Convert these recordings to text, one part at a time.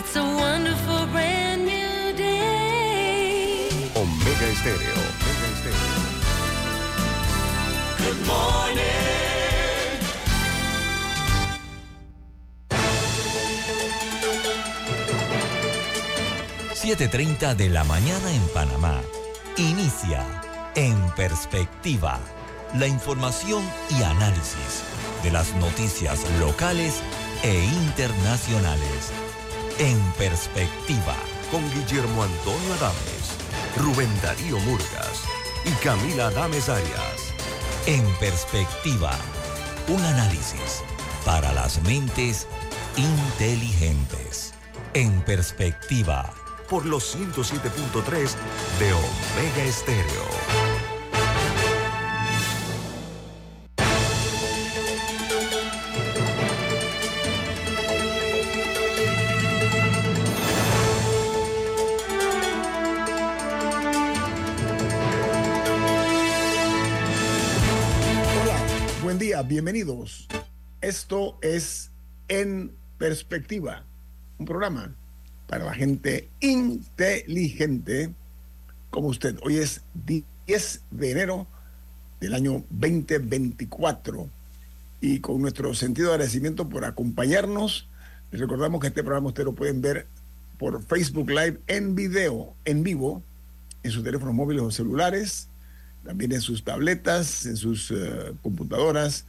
It's a wonderful brand new day. Omega Estéreo. Omega Estéreo. Good morning. 7.30 de la mañana en Panamá. Inicia En Perspectiva. La información y análisis de las noticias locales e internacionales. En Perspectiva. Con Guillermo Antonio Adames, Rubén Darío Murgas y Camila Adames Arias. En Perspectiva. Un análisis para las mentes inteligentes. En Perspectiva por los 107.3 de Omega Estéreo. Bienvenidos. Esto es En Perspectiva, un programa para la gente inteligente como usted. Hoy es 10 de enero del año 2024 y con nuestro sentido de agradecimiento por acompañarnos, les recordamos que este programa ustedes lo pueden ver por Facebook Live en video, en vivo, en sus teléfonos móviles o celulares, también en sus tabletas, en sus uh, computadoras.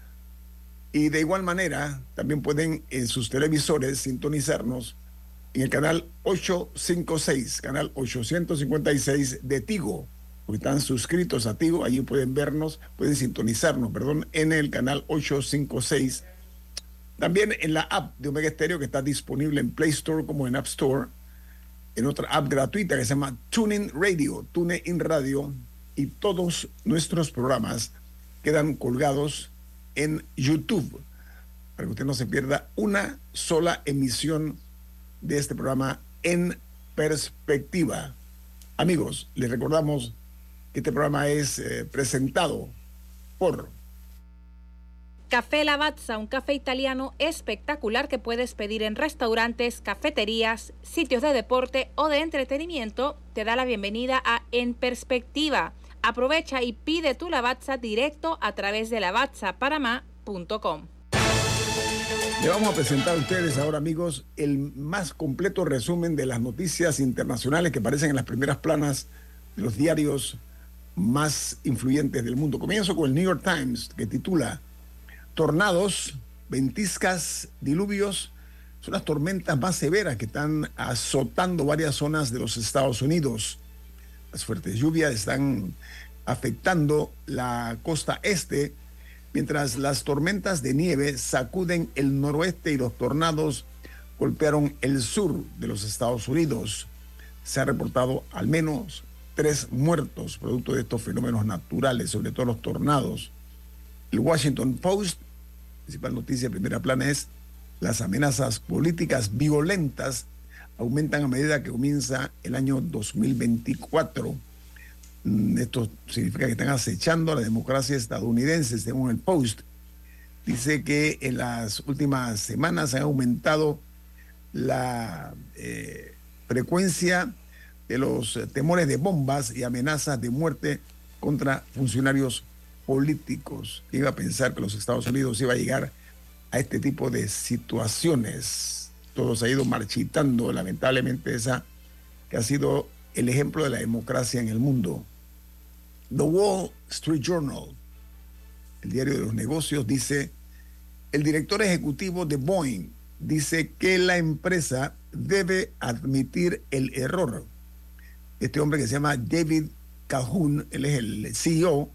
Y de igual manera, también pueden en sus televisores sintonizarnos en el canal 856, canal 856 de Tigo, porque están suscritos a Tigo, allí pueden vernos, pueden sintonizarnos, perdón, en el canal 856. También en la app de Omega Stereo que está disponible en Play Store como en App Store, en otra app gratuita que se llama TuneIn Radio, TuneIn Radio, y todos nuestros programas quedan colgados en YouTube, para que usted no se pierda una sola emisión de este programa en perspectiva. Amigos, les recordamos que este programa es eh, presentado por Café Lavazza, un café italiano espectacular que puedes pedir en restaurantes, cafeterías, sitios de deporte o de entretenimiento, te da la bienvenida a En Perspectiva. Aprovecha y pide tu Lavazza directo a través de lavazzapanamá.com. Le vamos a presentar a ustedes ahora, amigos, el más completo resumen de las noticias internacionales que aparecen en las primeras planas de los diarios más influyentes del mundo. Comienzo con el New York Times, que titula Tornados, ventiscas, diluvios, son las tormentas más severas que están azotando varias zonas de los Estados Unidos. Las fuertes lluvias están afectando la costa este, mientras las tormentas de nieve sacuden el noroeste y los tornados golpearon el sur de los Estados Unidos. Se ha reportado al menos tres muertos producto de estos fenómenos naturales, sobre todo los tornados. El Washington Post, principal noticia de primera plana es las amenazas políticas violentas aumentan a medida que comienza el año 2024. Esto significa que están acechando a la democracia estadounidense, según el Post. Dice que en las últimas semanas han aumentado la eh, frecuencia de los temores de bombas y amenazas de muerte contra funcionarios políticos. Iba a pensar que los Estados Unidos iba a llegar a este tipo de situaciones. Todo se ha ido marchitando, lamentablemente, esa que ha sido el ejemplo de la democracia en el mundo. The Wall Street Journal, el diario de los negocios, dice, el director ejecutivo de Boeing dice que la empresa debe admitir el error. Este hombre que se llama David Calhoun, él es el CEO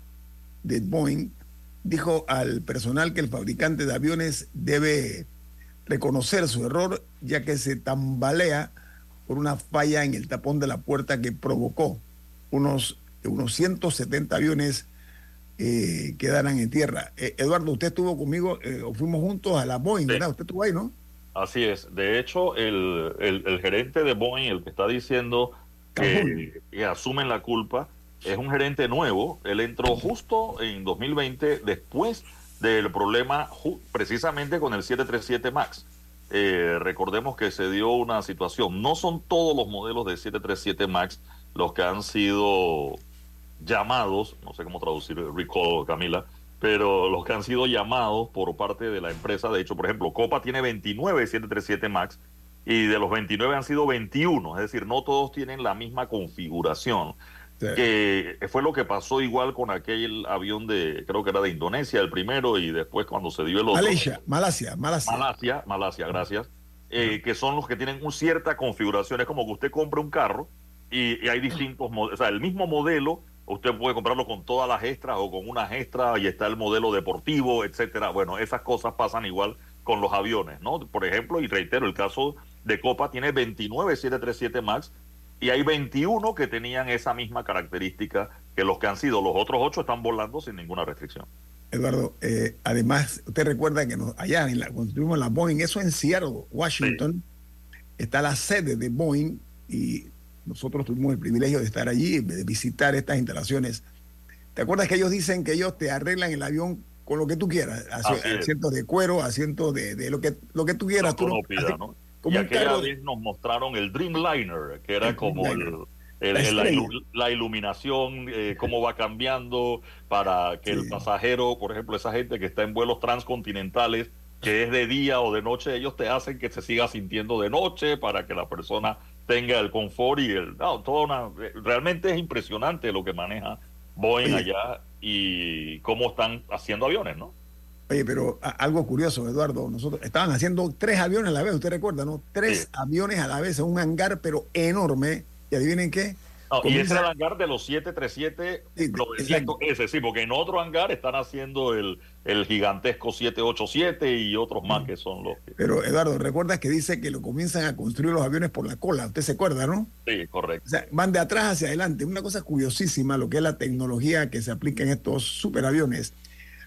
de Boeing, dijo al personal que el fabricante de aviones debe reconocer su error, ya que se tambalea por una falla en el tapón de la puerta que provocó unos, unos 170 aviones eh, quedaran en tierra. Eh, Eduardo, usted estuvo conmigo, eh, o fuimos juntos a la Boeing, Sí. ¿verdad? Usted estuvo ahí, ¿no? Así es. De hecho, el, el- el gerente de Boeing, el que está diciendo que, que asumen la culpa, es un gerente nuevo. Él entró justo en 2020, después del problema precisamente con el 737 MAX. eh, recordemos que se dio una situación. No son todos los modelos de 737 MAX los que han sido llamados, no sé cómo traducir recall, Camila, pero los que han sido llamados por parte de la empresa. De hecho, por ejemplo, Copa tiene 29 737 MAX y de los 29 han sido 21, es decir, no todos tienen la misma configuración. Sí. Que fue lo que pasó igual con aquel avión de, creo que era de Indonesia, el primero, y después cuando se dio el otro. Malaysia, Malasia, Malasia. Malasia, Malasia, gracias. eh, que son los que tienen una cierta configuración. Es como que usted compra un carro y, y hay distintos modelos. O sea, el mismo modelo, usted puede comprarlo con todas las extras o con unas extras y está el modelo deportivo, etcétera. Bueno, esas cosas pasan igual con los aviones, ¿no? Por ejemplo, y reitero, el caso de Copa tiene 29 737 MAX y hay 21 que tenían esa misma característica que los que han sido. Los otros 8 están volando sin ninguna restricción. Eduardo, eh, además, usted recuerda que nos, allá en la, cuando tuvimos la Boeing, eso en Seattle, Washington, está la sede de Boeing y nosotros tuvimos el privilegio de estar allí, de visitar estas instalaciones. ¿Te acuerdas que ellos dicen que ellos te arreglan el avión con lo que tú quieras? Asientos de cuero, asientos de, de lo que lo que tú quieras. No, tú no no- pida, así- ¿no? Como y aquella vez nos mostraron el Dreamliner, que era El como el, La ilu- iluminación, eh, cómo va cambiando para que Sí. el pasajero, por ejemplo, esa gente que está en vuelos transcontinentales, que es de día o de noche, ellos te hacen que se siga sintiendo de noche para que la persona tenga el confort y el... No, toda una, realmente es impresionante lo que maneja Boeing allá y cómo están haciendo aviones, ¿no? Oye, pero algo curioso, Eduardo, nosotros estaban haciendo tres aviones a la vez, usted recuerda, ¿no? Tres Sí. aviones a la vez un hangar, pero enorme. Y adivinen qué, No, y Comienza- ese era el hangar de los 737 Sí, 900S, sí, porque en otro hangar están haciendo el, el gigantesco 787 y otros más que son los que... pero Eduardo, recuerda que dice que lo comienzan a construir los aviones por la cola, usted se acuerda, ¿no? Sí, correcto. O sea, van de atrás hacia adelante. Una cosa curiosísima lo que es la tecnología que se aplica en estos superaviones.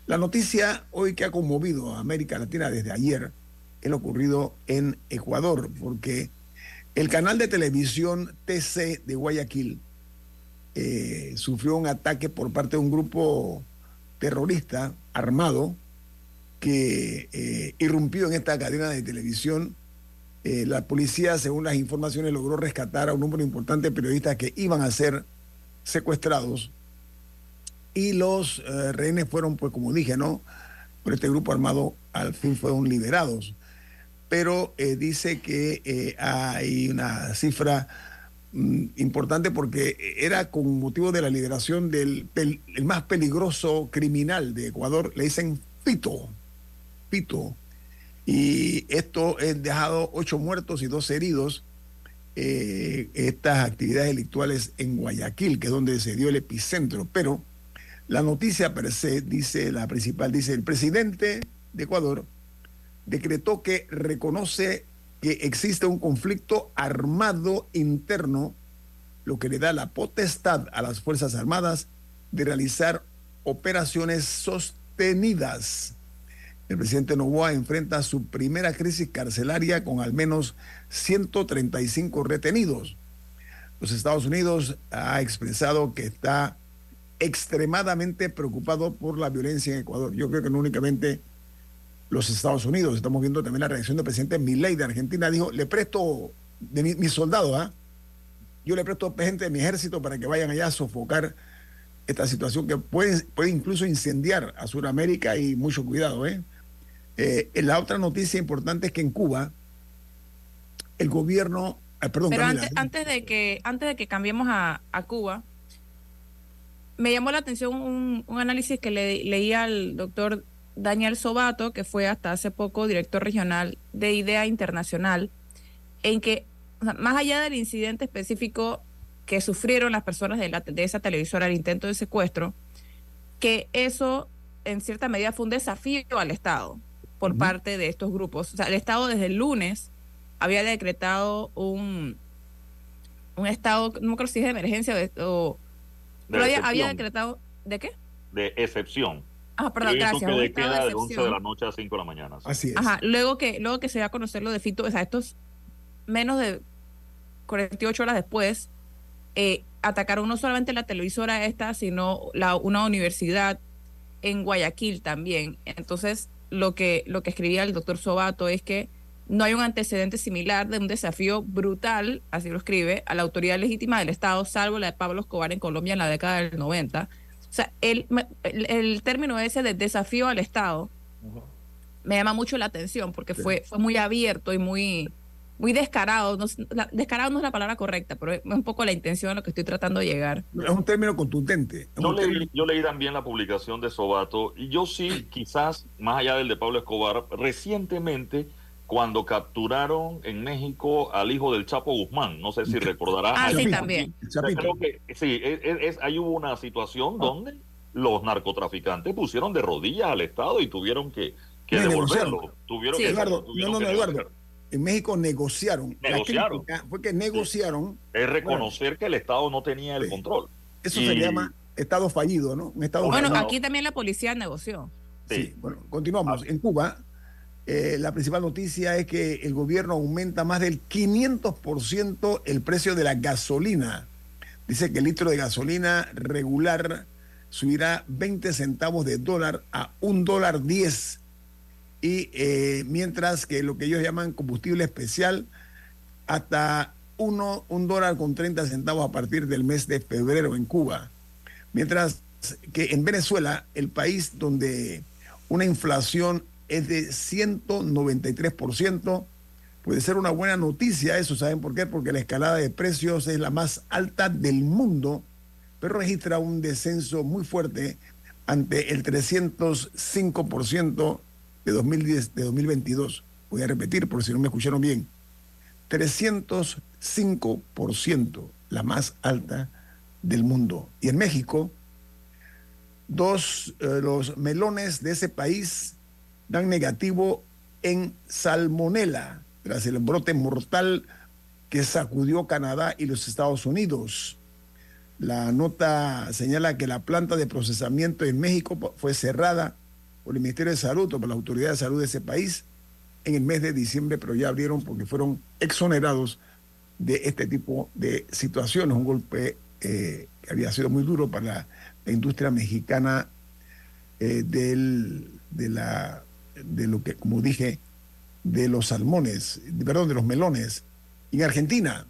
La noticia hoy que ha conmovido a América Latina desde ayer es lo ocurrido en Ecuador, porque el canal de televisión TC de Guayaquil eh, sufrió un ataque por parte de un grupo terrorista armado que eh, irrumpió en esta cadena de televisión. Eh, la policía, según las informaciones, logró rescatar a un número importante de periodistas que iban a ser secuestrados y los eh, rehenes fueron, pues como dije, ¿no? Por este grupo armado al fin fueron liberados. Pero eh, dice que eh, hay una cifra mm, importante porque era con motivo de la liberación del más peligroso criminal de Ecuador, le dicen Fito, Fito, y esto ha dejado ocho muertos y dos heridos. eh, estas actividades delictuales en Guayaquil, que es donde se dio el epicentro. Pero la noticia per se, dice la principal, dice el presidente de Ecuador decretó que reconoce que existe un conflicto armado interno, lo que le da la potestad a las Fuerzas Armadas de realizar operaciones sostenidas. El presidente Novoa enfrenta su primera crisis carcelaria con al menos 135 retenidos. Los Estados Unidos ha expresado que está extremadamente preocupado por la violencia en Ecuador. Yo creo que no únicamente los Estados Unidos, estamos viendo también la reacción del presidente Milei de Argentina, dijo, le presto de mi- mis soldados, ¿ah? yo le presto gente de mi ejército para que vayan allá a sofocar esta situación que puede, puede incluso incendiar a Sudamérica y mucho cuidado. ¿eh? Eh, la otra noticia importante es que en Cuba el gobierno, ah, perdón, Pero Camila, antes, antes de que antes de que cambiemos a, a Cuba, me llamó la atención un, un análisis que le, leía al doctor Daniel Sobato, que fue hasta hace poco director regional de IDEA Internacional, en que, o sea, más allá del incidente específico que sufrieron las personas de, la- de esa televisora, el intento de secuestro, que eso en cierta medida fue un desafío al Estado por parte de estos grupos. O sea, el Estado desde el lunes había decretado un, un estado, no me acuerdo si es de emergencia o, de- pero había, decretado, ¿de qué? de excepción. Ah, perdón, un gracias. estado queda de de 11 de la noche a 5 de la mañana. sí. así es. Ajá, luego que, luego que se va a conocer lo de Fito, o sea, estos menos de 48 horas después, eh, atacaron no solamente la televisora esta, sino la, una universidad en Guayaquil también. Entonces, lo que, lo que escribía el doctor Sobato es que no hay un antecedente similar de un desafío brutal, así lo escribe, a la autoridad legítima del Estado, salvo la de Pablo Escobar en Colombia en la década del 90. O sea, el, el, el término ese de desafío al Estado me llama mucho la atención porque fue, fue muy abierto y muy, muy descarado. No, la, descarado no es la palabra correcta, pero es un poco la intención a lo que estoy tratando de llegar. Es un término contundente. Yo leí, yo leí también la publicación de Sobato y yo sí, quizás, más allá del de Pablo Escobar, recientemente cuando capturaron en México al hijo del Chapo Guzmán. No sé si recordarás. Ah, sí, también. Creo que sí, es, es, ahí hubo una situación ah. donde los narcotraficantes pusieron de rodillas al Estado y tuvieron que, que devolverlo. Tuvieron sí. que, Eduardo, tuvieron no, no, que Eduardo. En México negociaron. Negociaron. fue que negociaron. Sí. Es reconocer bueno, que el Estado no tenía el sí. control. Eso y... se llama Estado fallido, ¿no? Un estado bueno, fallido. aquí también la policía negoció. Sí, bueno, continuamos. En Cuba, eh, la principal noticia es que el gobierno aumenta más del 500% el precio de la gasolina. Dice que el litro de gasolina regular subirá 20 centavos de dólar a un dólar 10. Y eh, mientras que lo que ellos llaman combustible especial, hasta uno, un dólar con 30 centavos a partir del mes de febrero en Cuba. Mientras que en Venezuela, el país donde una inflación es de 193%. Puede ser una buena noticia eso, ¿saben por qué? Porque la escalada de precios es la más alta del mundo, pero registra un descenso muy fuerte ante el 305% de, 2010, de 2022. Voy a repetir por si no me escucharon bien. 305%, la más alta del mundo. Y en México, dos, eh, los melones de ese país dan negativo en salmonela tras el brote mortal que sacudió Canadá y los Estados Unidos. La nota señala que la planta de procesamiento en México fue cerrada por el Ministerio de Salud o por la Autoridad de Salud de ese país en el mes de diciembre, pero ya abrieron porque fueron exonerados de este tipo de situaciones. Un golpe eh, que había sido muy duro para la, industria mexicana eh, del, de la de lo que, como dije, de los salmones, perdón, de los melones. En Argentina,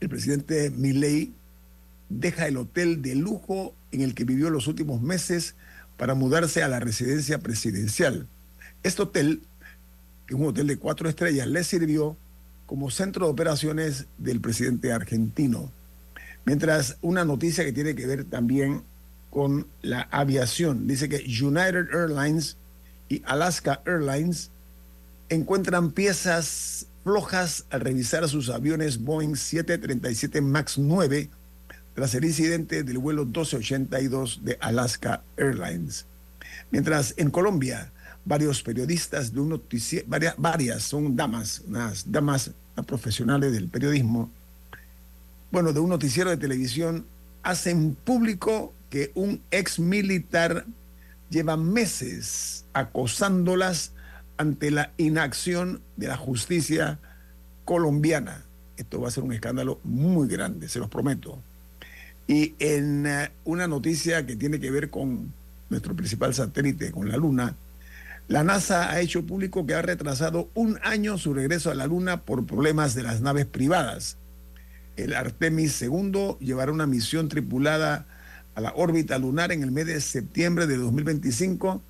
el presidente Milei deja el hotel de lujo en el que vivió los últimos meses para mudarse a la residencia presidencial. Este hotel, que es un hotel de cuatro estrellas, le sirvió como centro de operaciones del presidente argentino. Mientras una noticia que tiene que ver también con la aviación. Dice que United Airlines y Alaska Airlines encuentran piezas flojas al revisar sus aviones Boeing 737 MAX 9 tras el incidente del vuelo 1282 de Alaska Airlines. Mientras en Colombia, varios periodistas de un noticiero, varias, varias, son damas, unas damas profesionales del periodismo, bueno, de un noticiero de televisión, hacen público que un ex militar lleva meses acosándolas ante la inacción de la justicia colombiana. Esto va a ser un escándalo muy grande, se los prometo. Y en uh, una noticia que tiene que ver con nuestro principal satélite, con la Luna, la NASA ha hecho público que ha retrasado un año su regreso a la Luna por problemas de las naves privadas. El Artemis II llevará una misión tripulada a la órbita lunar en el mes de septiembre de 2025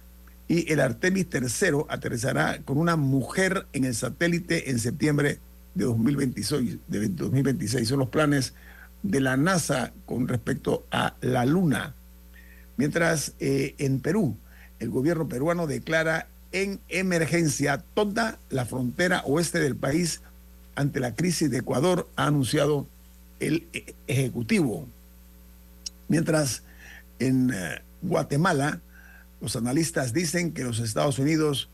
y el Artemis III aterrizará con una mujer en el satélite en septiembre de 2026. De 2026. Son los planes de la NASA con respecto a la Luna. Mientras eh, en Perú, el gobierno peruano declara en emergencia toda la frontera oeste del país ante la crisis de Ecuador, ha anunciado el eh, Ejecutivo. Mientras en uh, Guatemala, los analistas dicen que los Estados Unidos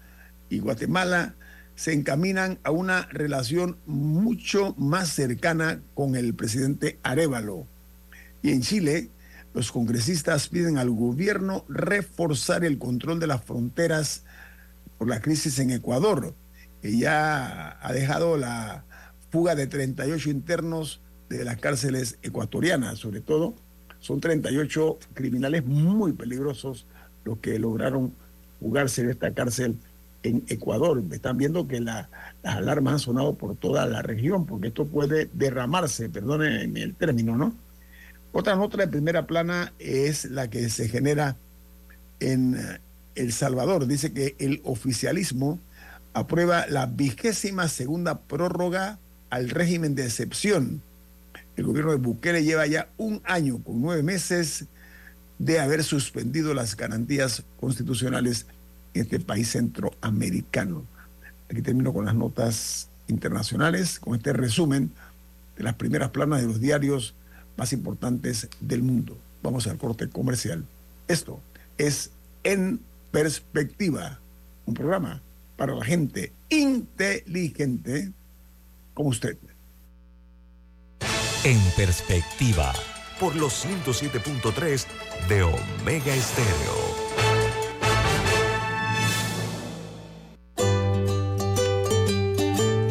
y Guatemala se encaminan a una relación mucho más cercana con el presidente Arevalo. Y en Chile, los congresistas piden al gobierno reforzar el control de las fronteras por la crisis en Ecuador, que ya ha dejado la fuga de 38 internos de las cárceles ecuatorianas, sobre todo. Son 38 criminales muy peligrosos los que lograron fugarse de esta cárcel en Ecuador. Están viendo que la- las alarmas han sonado por toda la región, porque esto puede derramarse, perdonen el término, ¿no? Otra nota de primera plana es la que se genera en eh, El Salvador. Dice que el oficialismo aprueba la vigésima segunda prórroga al régimen de excepción. El gobierno de Bukele lleva ya un año con nueve meses de haber suspendido las garantías constitucionales en este país centroamericano. Aquí termino con las notas internacionales, con este resumen de las primeras planas de los diarios más importantes del mundo. Vamos al corte comercial. Esto es En Perspectiva, un programa para la gente inteligente como usted. En perspectiva, Por los 107.3 de Omega Estéreo.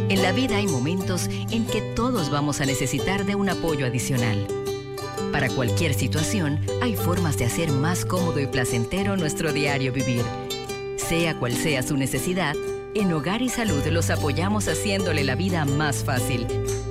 En la vida hay momentos en que todos vamos a necesitar de un apoyo adicional. Para cualquier situación, hay formas de hacer más cómodo y placentero nuestro diario vivir. Sea cual sea su necesidad, en Hogar y Salud los apoyamos haciéndole la vida más fácil,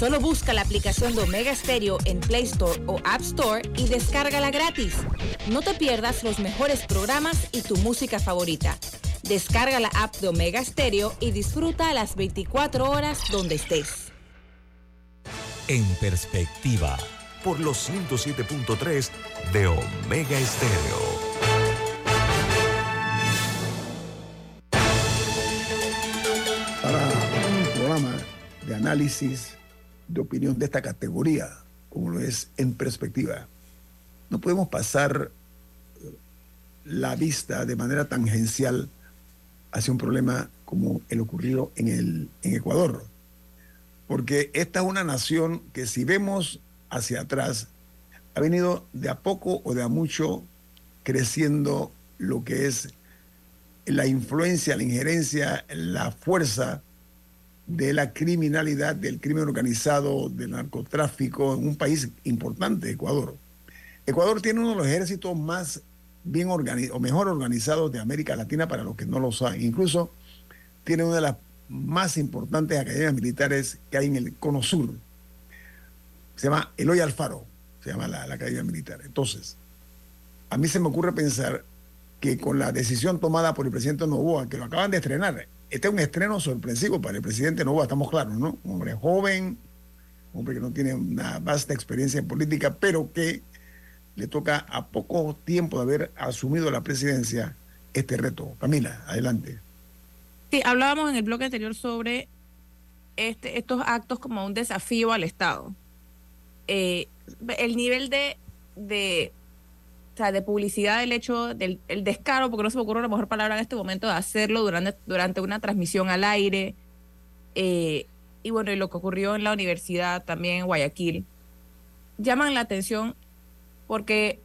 Solo busca la aplicación de Omega Stereo en Play Store o App Store y descárgala gratis. No te pierdas los mejores programas y tu música favorita. Descarga la app de Omega Stereo y disfruta las 24 horas donde estés. en perspectiva, Por los 107.3 de Omega Estéreo. para un programa de análisis de opinión de esta categoría, como lo es en perspectiva. No podemos pasar eh, la vista de manera tangencial hacia un problema como el ocurrido en, el, en Ecuador, porque esta es una nación que si vemos hacia atrás, ha venido de a poco o de a mucho creciendo lo que es la influencia, la injerencia, la fuerza de la criminalidad, del crimen organizado, del narcotráfico en un país importante, Ecuador. Ecuador tiene uno de los ejércitos más bien organizados, o mejor organizados de América Latina para los que no lo saben. Incluso tiene una de las más importantes academias militares que hay en el Cono Sur. Se llama Eloy Alfaro, se llama la, la academia militar. Entonces, a mí se me ocurre pensar que con la decisión tomada por el presidente Novoa, que lo acaban de estrenar, este es un estreno sorpresivo para el presidente Novoa, estamos claros, ¿no? Un hombre joven, un hombre que no tiene una vasta experiencia en política, pero que le toca a poco tiempo de haber asumido la presidencia este reto. Camila, adelante. Sí, hablábamos en el bloque anterior sobre este, estos actos como un desafío al Estado. Eh, el nivel de, de, o sea, de publicidad del hecho, del el descaro, porque no se me ocurre una mejor palabra en este momento, de hacerlo durante, durante una transmisión al aire. eh, y bueno, y lo que ocurrió en la universidad también en Guayaquil, llaman la atención porque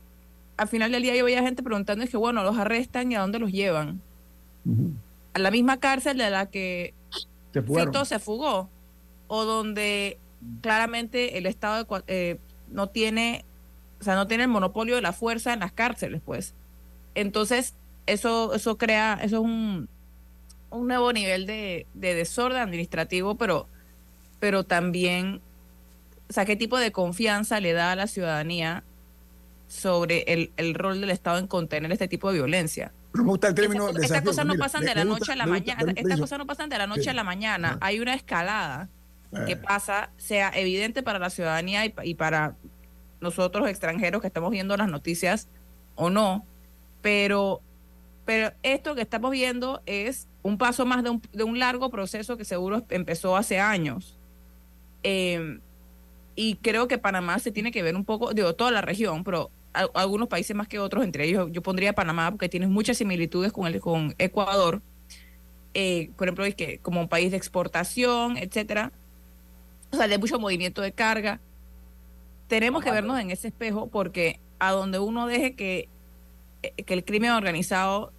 al final del día yo veía gente preguntando, es que bueno, los arrestan y a dónde los llevan. A la misma cárcel de la que Se. Fito se fugó, o donde claramente el Estado de eh, no tiene, o sea, no tiene el monopolio de la fuerza en las cárceles, pues. Entonces, eso, eso crea, eso es un, un nuevo nivel de, de desorden administrativo, pero, pero también, o sea, qué tipo de confianza le da a la ciudadanía sobre el, el rol del Estado en contener este tipo de violencia. Me gusta el término Estas desafío, cosas no pasan de la noche a la mañana. Estas permiso. cosas no pasan de la noche a la mañana. Ah. Hay una escalada que Ah. pasa, sea evidente para la ciudadanía y, y para nosotros extranjeros que estamos viendo las noticias o no. Pero, pero esto que estamos viendo es un paso más de un, de un largo proceso que seguro empezó hace años. Eh, y creo que Panamá se tiene que ver un poco, digo, toda la región, pero algunos países más que otros, entre ellos yo pondría Panamá porque tiene muchas similitudes con, el, con Ecuador. eh, por ejemplo, es que como un país de exportación, etcétera, o sea, de mucho movimiento de carga. Tenemos que vernos en ese espejo porque a donde uno deje que, eh, que el crimen organizado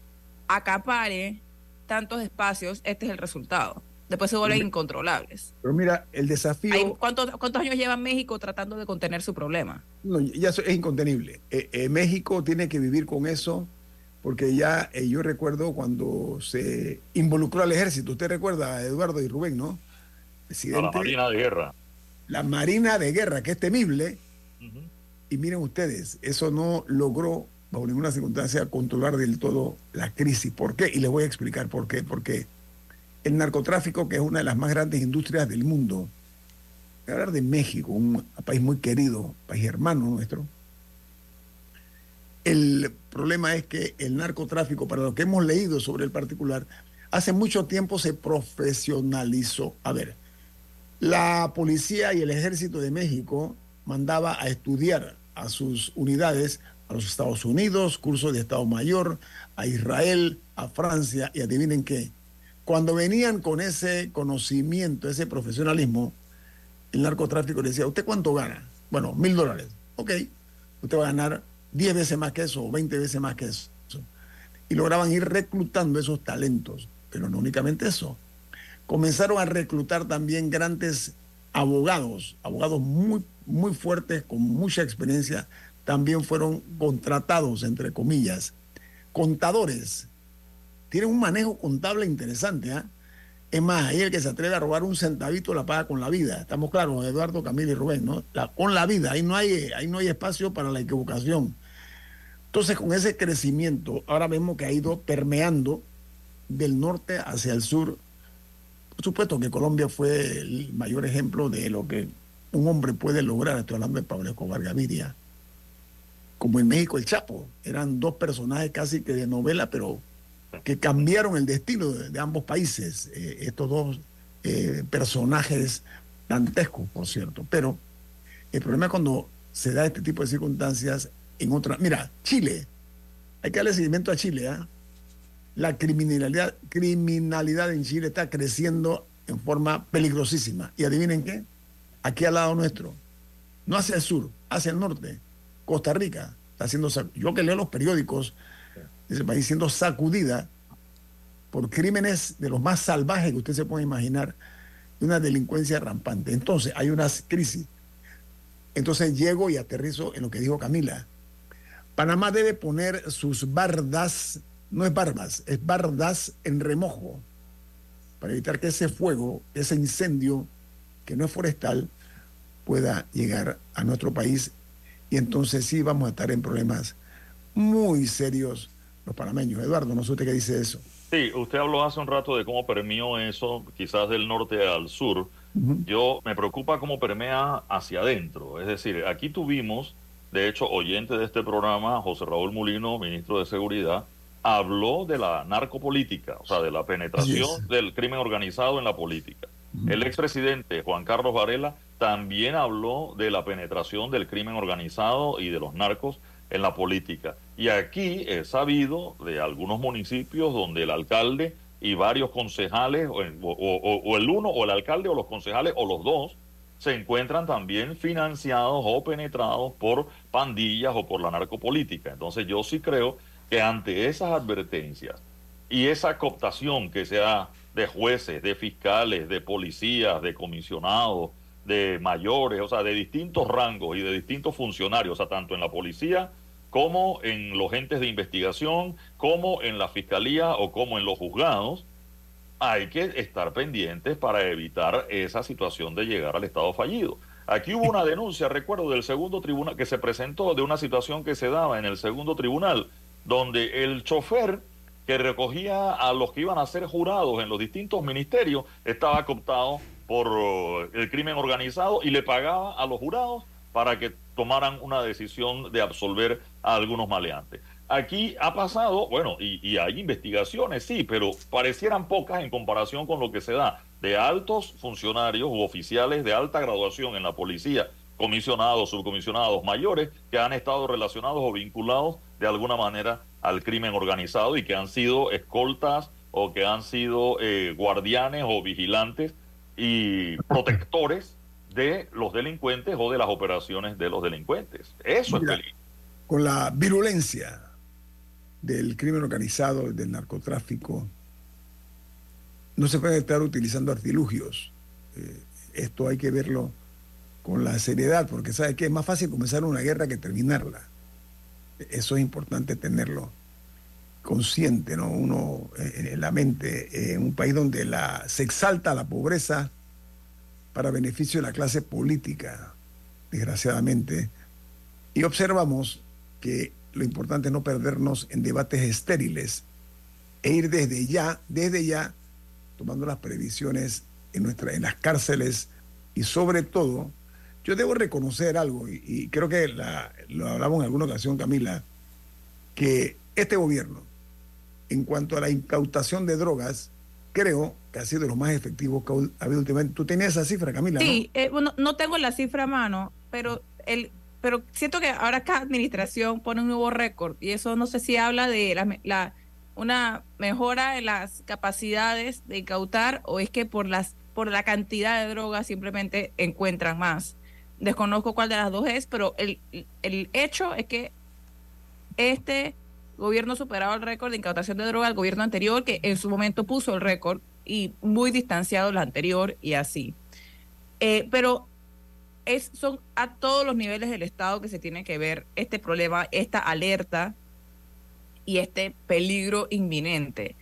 acapare tantos espacios, este es el resultado. Después se vuelven incontrolables. Pero mira, el desafío... ¿cuántos, ¿Cuántos años lleva México tratando de contener su problema? No, ya es incontenible. Eh, eh, México tiene que vivir con eso porque ya eh, yo recuerdo cuando se involucró al ejército. Usted recuerda, Eduardo y Rubén, ¿no? A la Marina de Guerra. La Marina de Guerra, que es temible. Y miren ustedes, eso no logró bajo ninguna circunstancia controlar del todo la crisis. ¿Por qué? Y les voy a explicar por qué. Porque el narcotráfico, que es una de las más grandes industrias del mundo, voy a hablar de México, un país muy querido, país hermano nuestro. El problema es que el narcotráfico, para lo que hemos leído sobre el particular, hace mucho tiempo se profesionalizó. A ver, la policía y el ejército de México mandaba a estudiar a sus unidades a los Estados Unidos, curso de Estado Mayor, a Israel, a Francia, y adivinen qué. Cuando venían con ese conocimiento, ese profesionalismo, el narcotráfico decía, ¿usted cuánto gana? Bueno, mil dólares. Ok, usted va a ganar 10 veces más que eso o 20 veces más que eso. Y lograban ir reclutando esos talentos, pero no únicamente eso. Comenzaron a reclutar también grandes abogados, abogados muy, muy fuertes, con mucha experiencia, también fueron contratados, entre comillas. Contadores, tienen un manejo contable interesante, ¿ah? Es más, ahí el que se atreve a robar un centavito la paga con la vida. Estamos claros, Eduardo, Camilo y Rubén, ¿no? Con la vida, ahí no, hay, ahí no hay espacio para la equivocación. Entonces, con ese crecimiento, ahora vemos que ha ido permeando del norte hacia el sur. Por supuesto que Colombia fue el mayor ejemplo de lo que un hombre puede lograr. Estoy hablando de Pablo Escobar Gaviria. Como en México, el Chapo. Eran dos personajes casi que de novela, pero que cambiaron el destino de, ambos países. eh, estos dos eh, personajes dantescos, por cierto. Pero el problema es cuando se da este tipo de circunstancias en otra. Mira, Chile. Hay que darle seguimiento a Chile. ¿ah? La criminalidad, criminalidad en Chile está creciendo en forma peligrosísima. Y adivinen qué, aquí al lado nuestro, no hacia el sur, hacia el norte, Costa Rica está siendo, yo que leo los periódicos de ese país siendo sacudida por crímenes de los más salvajes que usted se puede imaginar, y una delincuencia rampante. Entonces, hay una crisis. Entonces llego y aterrizo en lo que dijo Camila. Panamá debe poner sus bardas, no es barbas, es bardas en remojo, para evitar que ese fuego, ese incendio, que no es forestal, pueda llegar a nuestro país. Y entonces sí vamos a estar en problemas muy serios los panameños. Eduardo, no sé usted qué dice eso. Sí, usted habló hace un rato de cómo permeó eso, quizás del norte al sur. Yo me preocupa cómo permea hacia adentro. Es decir, aquí tuvimos, de hecho, oyente de este programa, José Raúl Mulino, ministro de Seguridad, habló de la narcopolítica, o sea, de la penetración del crimen organizado en la política. El expresidente Juan Carlos Varela también habló de la penetración del crimen organizado y de los narcos en la política. Y aquí he sabido de algunos municipios donde el alcalde y varios concejales, o- o el uno, o el alcalde, o los concejales, o los dos, se encuentran también financiados o penetrados por pandillas o por la narcopolítica. Entonces yo sí creo que ante esas advertencias y esa cooptación que se da de jueces, de fiscales, de policías, de comisionados, de mayores, o sea, de distintos rangos y de distintos funcionarios, o sea, tanto en la policía como en los entes de investigación, como en la fiscalía o como en los juzgados, hay que estar pendientes para evitar esa situación de llegar al estado fallido. Aquí hubo una denuncia, recuerdo, del segundo tribunal que se presentó de una situación que se daba en el segundo tribunal, donde el chofer que recogía a los que iban a ser jurados en los distintos ministerios estaba cooptado por uh, el crimen organizado y le pagaba a los jurados para que tomaran una decisión de absolver a algunos maleantes. Aquí ha pasado, bueno, y hay investigaciones, sí, pero parecieran pocas en comparación con lo que se da de altos funcionarios u oficiales de alta graduación en la policía, comisionados, subcomisionados, mayores, que han estado relacionados o vinculados de alguna manera al crimen organizado y que han sido escoltas o que han sido eh, guardianes o vigilantes y protectores de los delincuentes o de las operaciones de los delincuentes. Eso Mira, es peligro. Con la virulencia del crimen organizado, del narcotráfico, no se puede estar utilizando artilugios. Eh, esto hay que verlo con la seriedad, porque sabe que es más fácil comenzar una guerra que terminarla. Eso es importante tenerlo consciente, ¿no? Uno eh, en la mente, eh, en un país donde la, se exalta la pobreza para beneficio de la clase política, desgraciadamente, y observamos que lo importante es no perdernos en debates estériles e ir desde ya, desde ya, tomando las previsiones en, nuestra, en las cárceles y sobre todo, yo debo reconocer algo, y, y creo que la- lo hablamos en alguna ocasión, Camila, que este gobierno, en cuanto a la incautación de drogas, creo que ha sido de los más efectivos que ha habido últimamente. Tú tenías esa cifra, Camila, Sí, eh, bueno, no tengo la cifra a mano, pero el pero siento que ahora cada administración pone un nuevo récord y eso no sé si habla de la, la- una mejora en las capacidades de incautar o es que por las por la cantidad de drogas simplemente encuentran más. Desconozco cuál de las dos es, pero el, el hecho es que este gobierno superaba el récord de incautación de droga del gobierno anterior, que en su momento puso el récord y muy distanciado del anterior y así. Eh, pero es, son a todos los niveles del Estado que se tiene que ver este problema, esta alerta y este peligro inminente.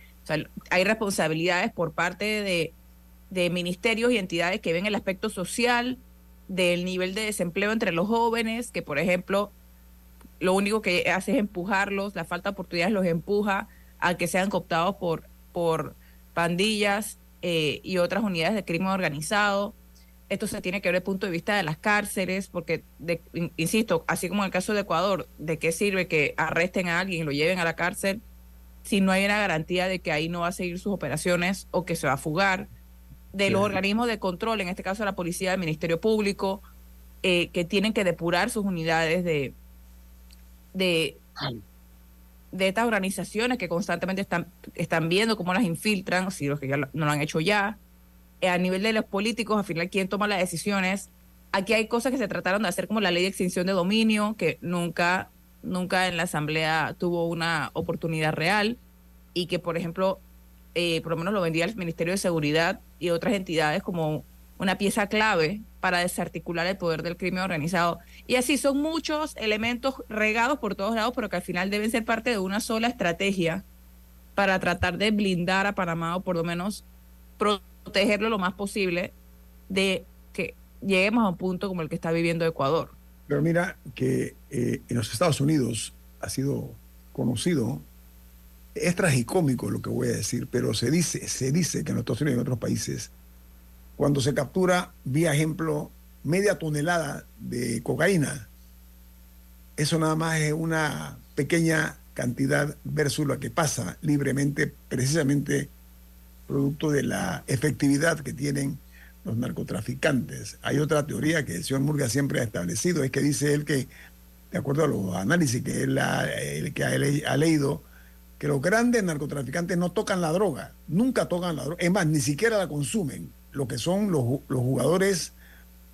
Hay responsabilidades por parte de, de ministerios y entidades que ven el aspecto social del nivel de desempleo entre los jóvenes, que por ejemplo lo único que hace es empujarlos, la falta de oportunidades los empuja a que sean cooptados por, por pandillas eh, y otras unidades de crimen organizado. Esto se tiene que ver desde el punto de vista de las cárceles, porque, de- in- insisto, así como en el caso de Ecuador, ¿de qué sirve que arresten a alguien y lo lleven a la cárcel si no hay una garantía de que ahí no va a seguir sus operaciones o que se va a fugar? De los organismos de control, en este caso la policía, el Ministerio Público, eh, que tienen que depurar sus unidades de, de, de estas organizaciones que constantemente están, están viendo cómo las infiltran, si los que ya lo- no lo han hecho ya. Eh, a nivel de los políticos, al final, ¿quién toma las decisiones? Aquí hay cosas que se trataron de hacer como la ley de extinción de dominio, que nunca, nunca en la Asamblea tuvo una oportunidad real y que, por ejemplo, eh, por lo menos lo vendía el Ministerio de Seguridad y otras entidades como una pieza clave para desarticular el poder del crimen organizado. Y así son muchos elementos regados por todos lados, pero que al final deben ser parte de una sola estrategia para tratar de blindar a Panamá o por lo menos protegerlo lo más posible de que lleguemos a un punto como el que está viviendo Ecuador. Pero mira que eh, en los Estados Unidos ha sido conocido, es tragicómico lo que voy a decir, pero se dice, se dice que en los Estados Unidos y en otros países, cuando se captura, vía ejemplo, media tonelada de cocaína, eso nada más es una pequeña cantidad versus lo que pasa libremente, precisamente producto de la efectividad que tienen los narcotraficantes. Hay otra teoría que el señor Murga siempre ha establecido, es que dice él que, de acuerdo a los análisis que él que ha leído, que los grandes narcotraficantes no tocan la droga, nunca tocan la droga, es más, ni siquiera la consumen, lo que son los, los jugadores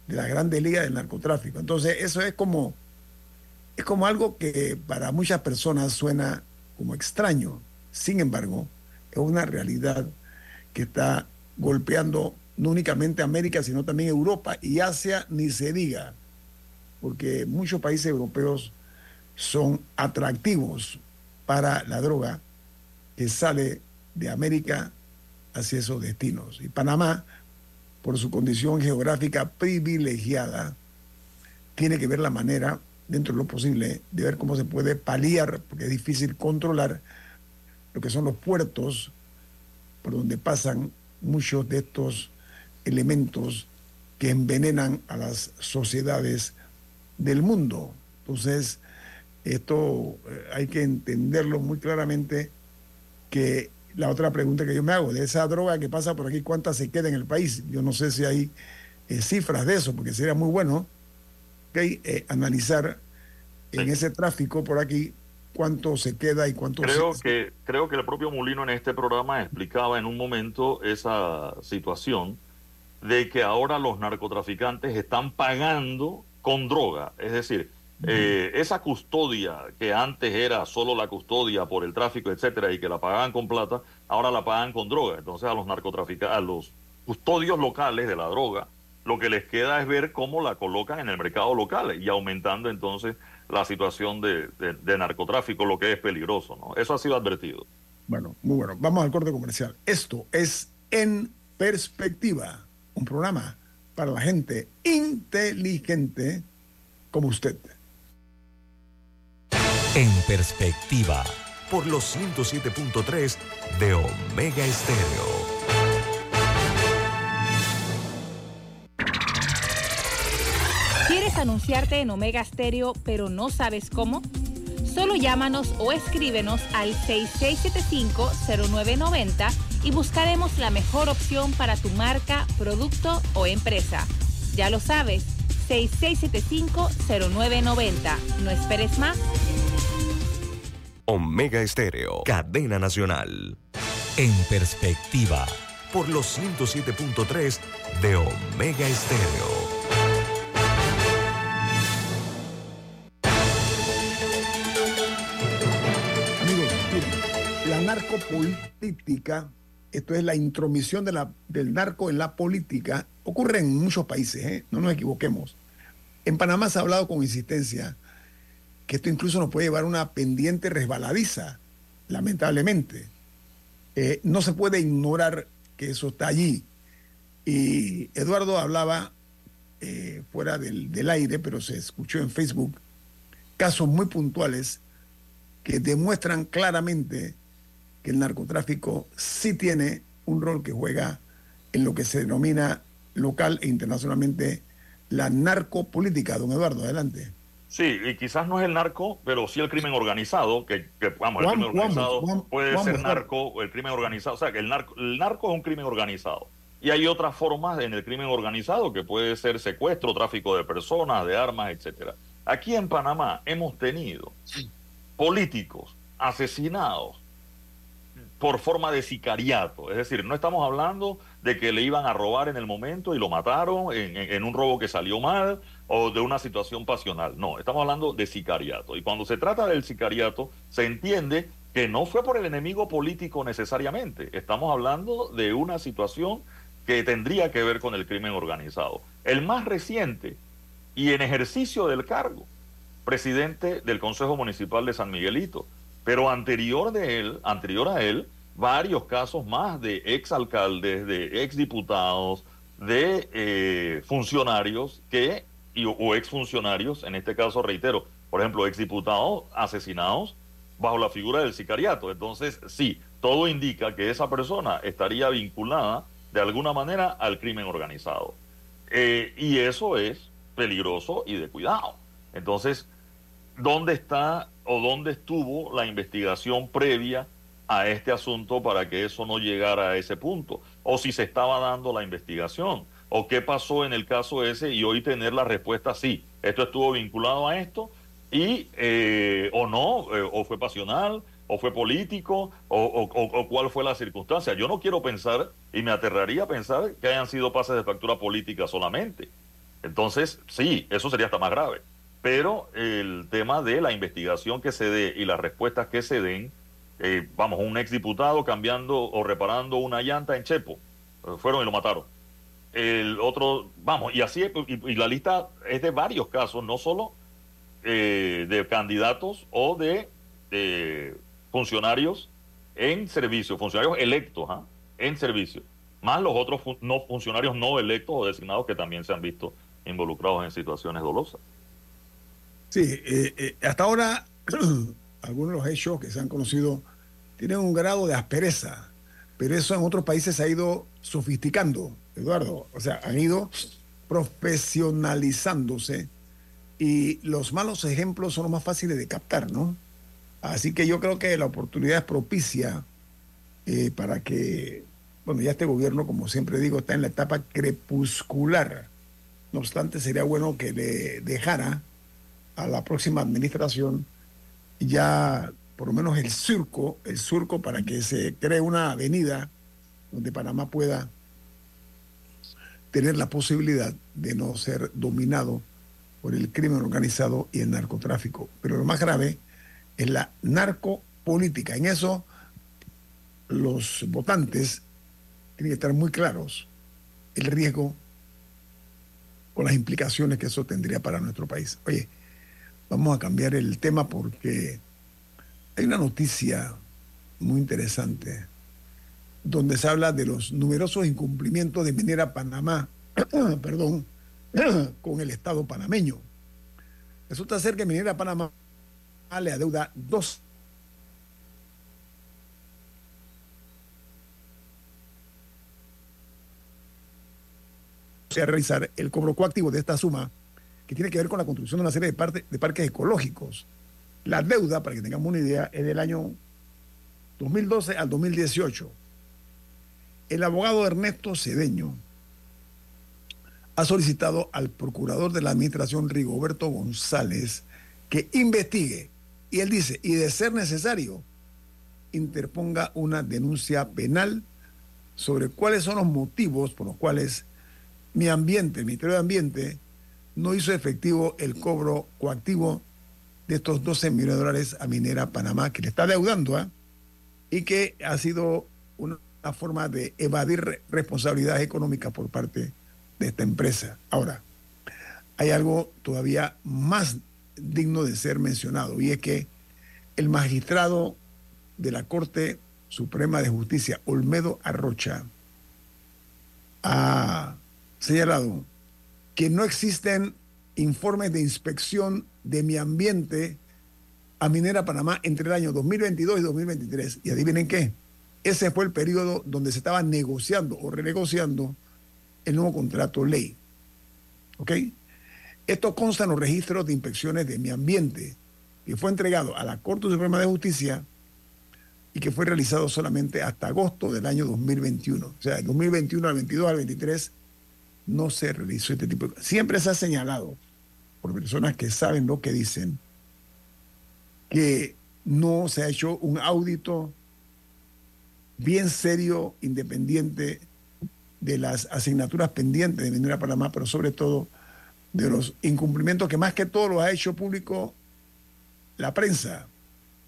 de las grandes ligas del narcotráfico. Entonces, eso es como, es como algo que para muchas personas suena como extraño. Sin embargo, es una realidad que está golpeando no únicamente América, sino también Europa y Asia, ni se diga, porque muchos países europeos son atractivos para la droga que sale de América hacia esos destinos. Y Panamá, por su condición geográfica privilegiada, tiene que ver la manera, dentro de lo posible, de ver cómo se puede paliar, porque es difícil controlar lo que son los puertos por donde pasan muchos de estos elementos que envenenan a las sociedades del mundo. Entonces, esto eh, hay que entenderlo muy claramente que la otra pregunta que yo me hago, de esa droga que pasa por aquí, ¿cuánta se queda en el país? Yo no sé si hay eh, cifras de eso, porque sería muy bueno ok, eh, analizar en ese tráfico por aquí cuánto se queda y cuánto Creo se- que, creo que el propio Mulino en este programa explicaba en un momento esa situación de que ahora los narcotraficantes están pagando con droga. Es decir, eh, esa custodia que antes era solo la custodia por el tráfico, etcétera, y que la pagaban con plata, ahora la pagan con droga. Entonces a los narcotraficantes, a los custodios locales de la droga, lo que les queda es ver cómo la colocan en el mercado local y aumentando entonces la situación de, de- de narcotráfico, lo que es peligroso. ¿no? Eso ha sido advertido. Bueno, muy bueno. Vamos al corte comercial. Esto es En Perspectiva, un programa para la gente inteligente como usted. En perspectiva, por los 107.3 de Omega Estéreo. ¿Quieres anunciarte en Omega Stereo pero no sabes cómo? Solo llámanos o escríbenos al 6675-0990 y buscaremos la mejor opción para tu marca, producto o empresa. Ya lo sabes, 6675-0990. No esperes más. Omega Estéreo, cadena nacional. en perspectiva, Por los 107.3 de Omega Estéreo. Amigos, la narcopolítica, esto es la intromisión del narco en la política, ocurre en muchos países, ¿eh? no nos equivoquemos. En Panamá se ha hablado con insistencia que esto incluso nos puede llevar a una pendiente resbaladiza, lamentablemente. Eh, no se puede ignorar que eso está allí. Y Eduardo hablaba eh, fuera del, del aire, pero se escuchó en Facebook, casos muy puntuales que demuestran claramente que el narcotráfico sí tiene un rol que juega en lo que se denomina local e internacionalmente la narcopolítica. Don Eduardo, adelante. Sí, y quizás no es el narco, pero sí el crimen organizado, que, que, vamos, el crimen organizado puede ser narco el crimen organizado. O sea, que el narco, el narco es un crimen organizado. Y hay otras formas en el crimen organizado que puede ser secuestro, tráfico de personas, de armas, etcétera. Aquí en Panamá hemos tenido políticos asesinados por forma de sicariato. Es decir, no estamos hablando de que le iban a robar en el momento y lo mataron en, un robo que salió mal o de una situación pasional. No, estamos hablando de sicariato. Y cuando se trata del sicariato, se entiende que no fue por el enemigo político necesariamente. Estamos hablando de una situación que tendría que ver con el crimen organizado. El más reciente y en ejercicio del cargo, presidente del Consejo Municipal de San Miguelito. Pero anterior de él, anterior a él, varios casos más de exalcaldes, de exdiputados, de eh, funcionarios que, y- o exfuncionarios, en este caso reitero, por ejemplo, exdiputados asesinados bajo la figura del sicariato. Entonces, sí, todo indica que esa persona estaría vinculada de alguna manera al crimen organizado. Eh, y eso es peligroso y de cuidado. Entonces, ¿dónde está o dónde estuvo la investigación previa a este asunto para que eso no llegara a ese punto? O si se estaba dando la investigación, o qué pasó en el caso ese y hoy tener la respuesta sí, esto estuvo vinculado a esto y eh, o no, eh, o fue pasional, o fue político, o, o- o- cuál fue la circunstancia. Yo no quiero pensar, y me aterraría pensar que hayan sido pases de factura política solamente. Entonces, sí, eso sería hasta más grave. Pero el tema de la investigación que se dé y las respuestas que se den, eh, vamos, un exdiputado cambiando o reparando una llanta en Chepo, eh, fueron y lo mataron. El otro, vamos, y así, y, y la lista es de varios casos, no solo eh, de candidatos o de, funcionarios en servicio, funcionarios electos ¿ah? en servicio, más los otros no funcionarios no electos o designados que también se han visto involucrados en situaciones dolosas. Sí, eh, eh, hasta ahora algunos de los hechos que se han conocido tienen un grado de aspereza, pero eso en otros países se ha ido sofisticando, Eduardo. O sea, han ido profesionalizándose y los malos ejemplos son los más fáciles de captar, ¿no? Así que yo creo que la oportunidad es propicia eh, para que, bueno, ya este gobierno, como siempre digo, está en la etapa crepuscular. No obstante, sería bueno que le dejara a la próxima administración ya por lo menos el surco, el surco para que se cree una avenida donde Panamá pueda tener la posibilidad de no ser dominado por el crimen organizado y el narcotráfico. Pero lo más grave es la narcopolítica. En eso los votantes tienen que estar muy claros el riesgo o las implicaciones que eso tendría para nuestro país. Oye, vamos a cambiar el tema porque hay una noticia muy interesante donde se habla de los numerosos incumplimientos de Minera Panamá, perdón, con el Estado panameño. Resulta ser que Minera Panamá le adeuda dos realizar el cobro coactivo de esta suma que tiene que ver con la construcción de una serie de, parques ecológicos. La deuda, para que tengamos una idea, es del año 2012 al 2018. El abogado Ernesto Cedeño ha solicitado al procurador de la administración Rigoberto González que investigue, y él dice, y de ser necesario, interponga una denuncia penal sobre cuáles son los motivos por los cuales mi ambiente, el Ministerio de Ambiente, no hizo efectivo el cobro coactivo de estos 12 millones de dólares a Minera Panamá, que le está deudando, ¿ah? y que ha sido una, forma de evadir responsabilidades económicas por parte de esta empresa. Ahora, hay algo todavía más digno de ser mencionado, y es que el magistrado de la Corte Suprema de Justicia, Olmedo Arrocha, ha señalado que no existen informes de inspección de mi ambiente a Minera Panamá entre el año 2022 y 2023. Y adivinen qué, ese fue el periodo donde se estaba negociando o renegociando el nuevo contrato ley. ¿Ok? Esto consta en los registros de inspecciones de mi ambiente, que fue entregado a la Corte Suprema de Justicia y que fue realizado solamente hasta agosto del año 2021. O sea, del 2021 al 22 al 23 no se realizó este tipo de Siempre se ha señalado por personas que saben lo que dicen que no se ha hecho un audito bien serio, independiente de las asignaturas pendientes de Minera Panamá, pero sobre todo de los incumplimientos que más que todo lo ha hecho público la prensa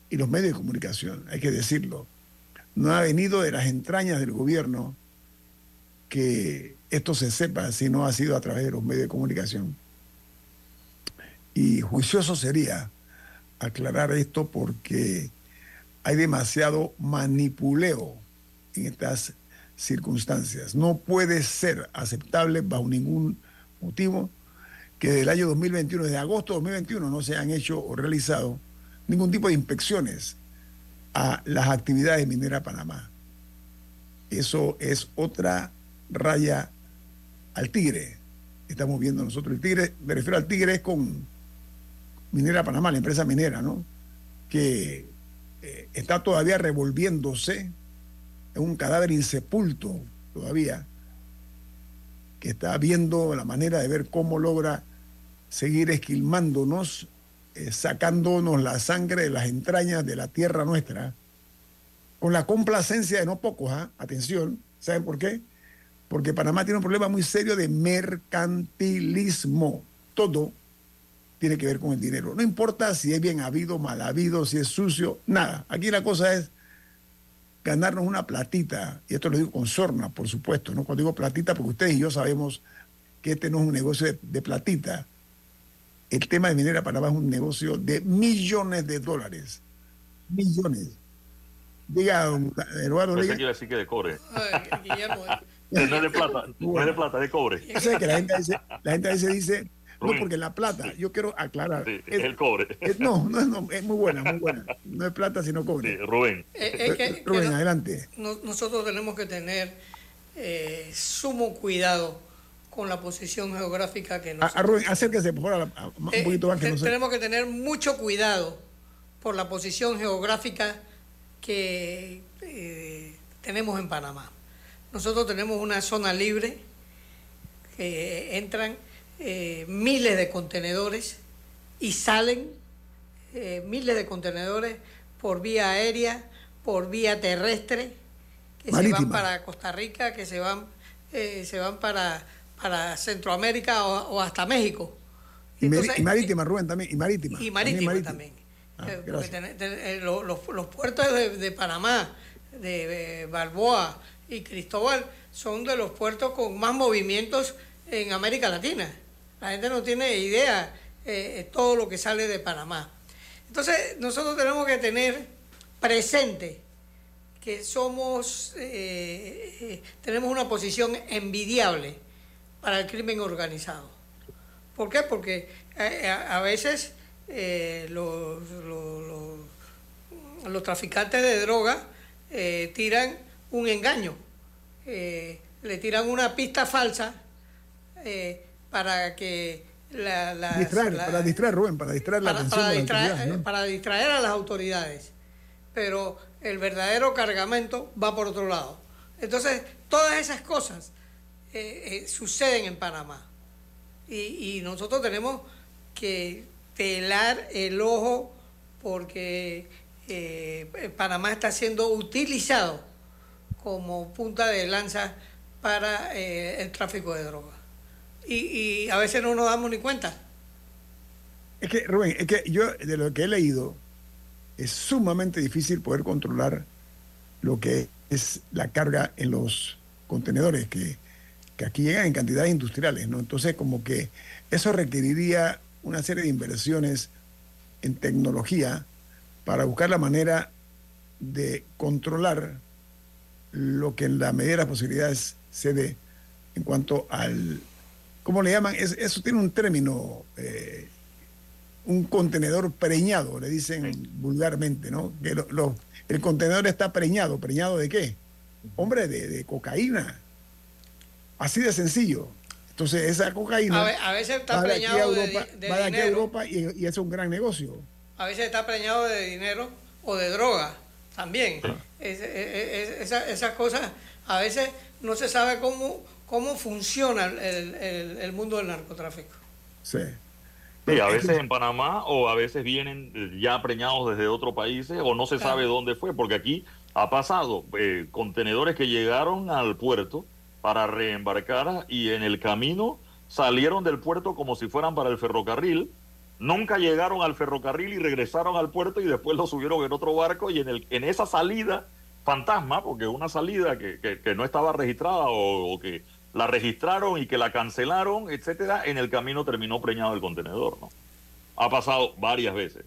y los medios de comunicación, hay que decirlo. No ha venido de las entrañas del gobierno que esto se sepa si no ha sido a través de los medios de comunicación. Y juicioso sería aclarar esto porque hay demasiado manipuleo en estas circunstancias. No puede ser aceptable bajo ningún motivo que del año 2021, desde agosto de 2021, no se han hecho o realizado ningún tipo de inspecciones a las actividades mineras Panamá. Eso es otra raya al tigre. Estamos viendo nosotros el tigre, me refiero al tigre es con Minera Panamá, la empresa minera, ¿no? Que eh, está todavía revolviéndose, es un cadáver insepulto todavía, que está viendo la manera de ver cómo logra seguir esquilmándonos, eh, sacándonos la sangre de las entrañas de la tierra nuestra, con la complacencia de no pocos, ¿ah? atención, ¿saben por qué? Porque Panamá tiene un problema muy serio de mercantilismo. Todo tiene que ver con el dinero. No importa si es bien habido, mal habido, si es sucio, nada. Aquí la cosa es ganarnos una platita, y esto lo digo con sorna, por supuesto, ¿no? Cuando digo platita, porque ustedes y yo sabemos que este no es un negocio de, de platita. El tema de Minera Panamá es un negocio de millones de dólares. Millones. Diga, don Eduardo. Pensé que iba a decir que de cobre. No es de plata, no es de plata, de cobre. Yo sé que la gente dice, la gente dice, dice no, porque la plata, yo quiero aclarar. Sí, es, el cobre. Es, no, no, no, es muy buena, muy buena. No es plata, sino cobre. Sí, Rubén. Eh, es que, Rubén, que adelante. no, nosotros tenemos que tener eh, sumo cuidado con la posición geográfica que nos... A, a Rubén, acérquese, por favor, a, a, un Eh, poquito más que te- no sé. Tenemos que tener mucho cuidado por la posición geográfica que eh, tenemos en Panamá. Nosotros tenemos una zona libre que entran eh, miles de contenedores y salen eh, miles de contenedores por vía aérea, por vía terrestre, que se van para Costa Rica, que se van, eh, se van para, para Centroamérica o, o hasta México. Y, mari- Entonces, y marítima, Rubén, también. Y marítima. y marítima También también. Ah, ten- ten- lo- los, los puertos de, de Panamá, de eh, Balboa y Cristóbal son de los puertos con más movimientos en América Latina. La gente no tiene idea eh, todo lo que sale de Panamá. Entonces, nosotros tenemos que tener presente que somos, eh, eh, tenemos una posición envidiable para el crimen organizado. ¿Por qué? Porque eh, a, veces los, los- los- traficantes de droga tiran un engaño, eh, le tiran una pista falsa eh, para que la, Distraer, la- para distraer, Rubén, para distraer la para, atención para de la distraer, autoridad, ¿no? eh, para distraer a las autoridades. Pero el verdadero cargamento va por otro lado. Entonces, todas esas cosas eh, suceden en Panamá. Y, y nosotros tenemos que pelar el ojo porque eh, Panamá está siendo utilizado como punta de lanza para eh, el tráfico de drogas. Y, y a veces no nos damos ni cuenta. Es que, Rubén, es que yo, de lo que he leído, es sumamente difícil poder controlar lo que es la carga en los contenedores, que, que aquí llegan en cantidades industriales, ¿no? Entonces, como que eso requeriría una serie de inversiones en tecnología para buscar la manera de controlar lo que en la medida de las posibilidades se dé en cuanto al, ¿cómo le llaman? Es- eso tiene un término, eh, un contenedor preñado, le dicen vulgarmente, ¿no? Que lo- lo- el contenedor está preñado, ¿preñado de qué? Hombre, de, de cocaína. Así de sencillo. Entonces, esa cocaína A, ve- a veces está va de aquí a preñado de, de va de aquí a Europa y, y es un gran negocio. a veces está preñado de dinero o de droga también. Es- es- es- esa- esas cosas, a veces no se sabe cómo, cómo funciona el, el- el mundo del narcotráfico. Sí. Sí, a veces en Panamá o a veces vienen eh, ya preñados desde otros países o no se Claro. sabe dónde fue, porque aquí ha pasado eh, contenedores que llegaron al puerto para reembarcar y en el camino salieron del puerto como si fueran para el ferrocarril, nunca llegaron al ferrocarril y regresaron al puerto y después lo subieron en otro barco y en, el, en esa salida fantasma, porque una salida que, que- que no estaba registrada o, o que la registraron y que la cancelaron, etcétera, en el camino terminó preñado el contenedor, ¿no? Ha pasado varias veces.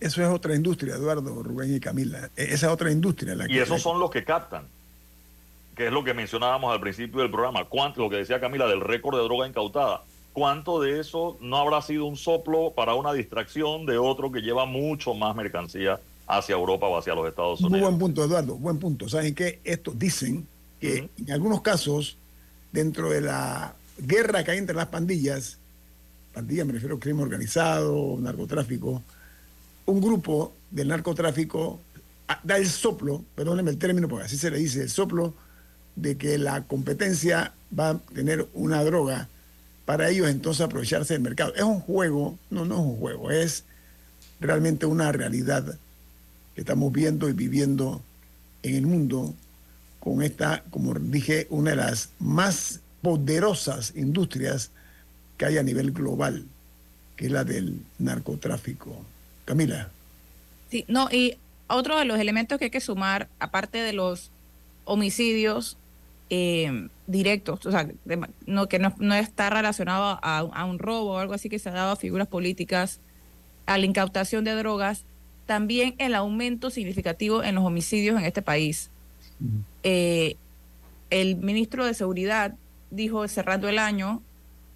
Eso es otra industria, Eduardo, Rubén y Camila. E- Esa es otra industria. La Y que- esos son los que captan, que es lo que mencionábamos al principio del programa. ¿Cuánto, lo que decía Camila del récord de droga incautada? ¿Cuánto de eso no habrá sido un soplo para una distracción de otro que lleva mucho más mercancía hacia Europa o hacia los Estados Muy Unidos? buen punto, Eduardo, buen punto. ¿Saben qué? Estos dicen que en algunos casos, dentro de la guerra que hay entre las pandillas, pandillas me refiero a crimen organizado, narcotráfico, un grupo del narcotráfico ah, da el soplo, perdónenme el término porque así se le dice, el soplo de que la competencia va a tener una droga para ellos entonces aprovecharse del mercado. Es un juego, no, no es un juego, es realmente una realidad que estamos viendo y viviendo en el mundo con esta, como dije, una de las más poderosas industrias que hay a nivel global, que es la del narcotráfico. Camila. Sí, no, y otro de los elementos que hay que sumar, aparte de los homicidios eh, directos, o sea, de no, que no, no está relacionado a, a un robo o algo así que se ha dado a figuras políticas, a la incautación de drogas, también el aumento significativo en los homicidios en este país. Eh, el ministro de Seguridad dijo cerrando el año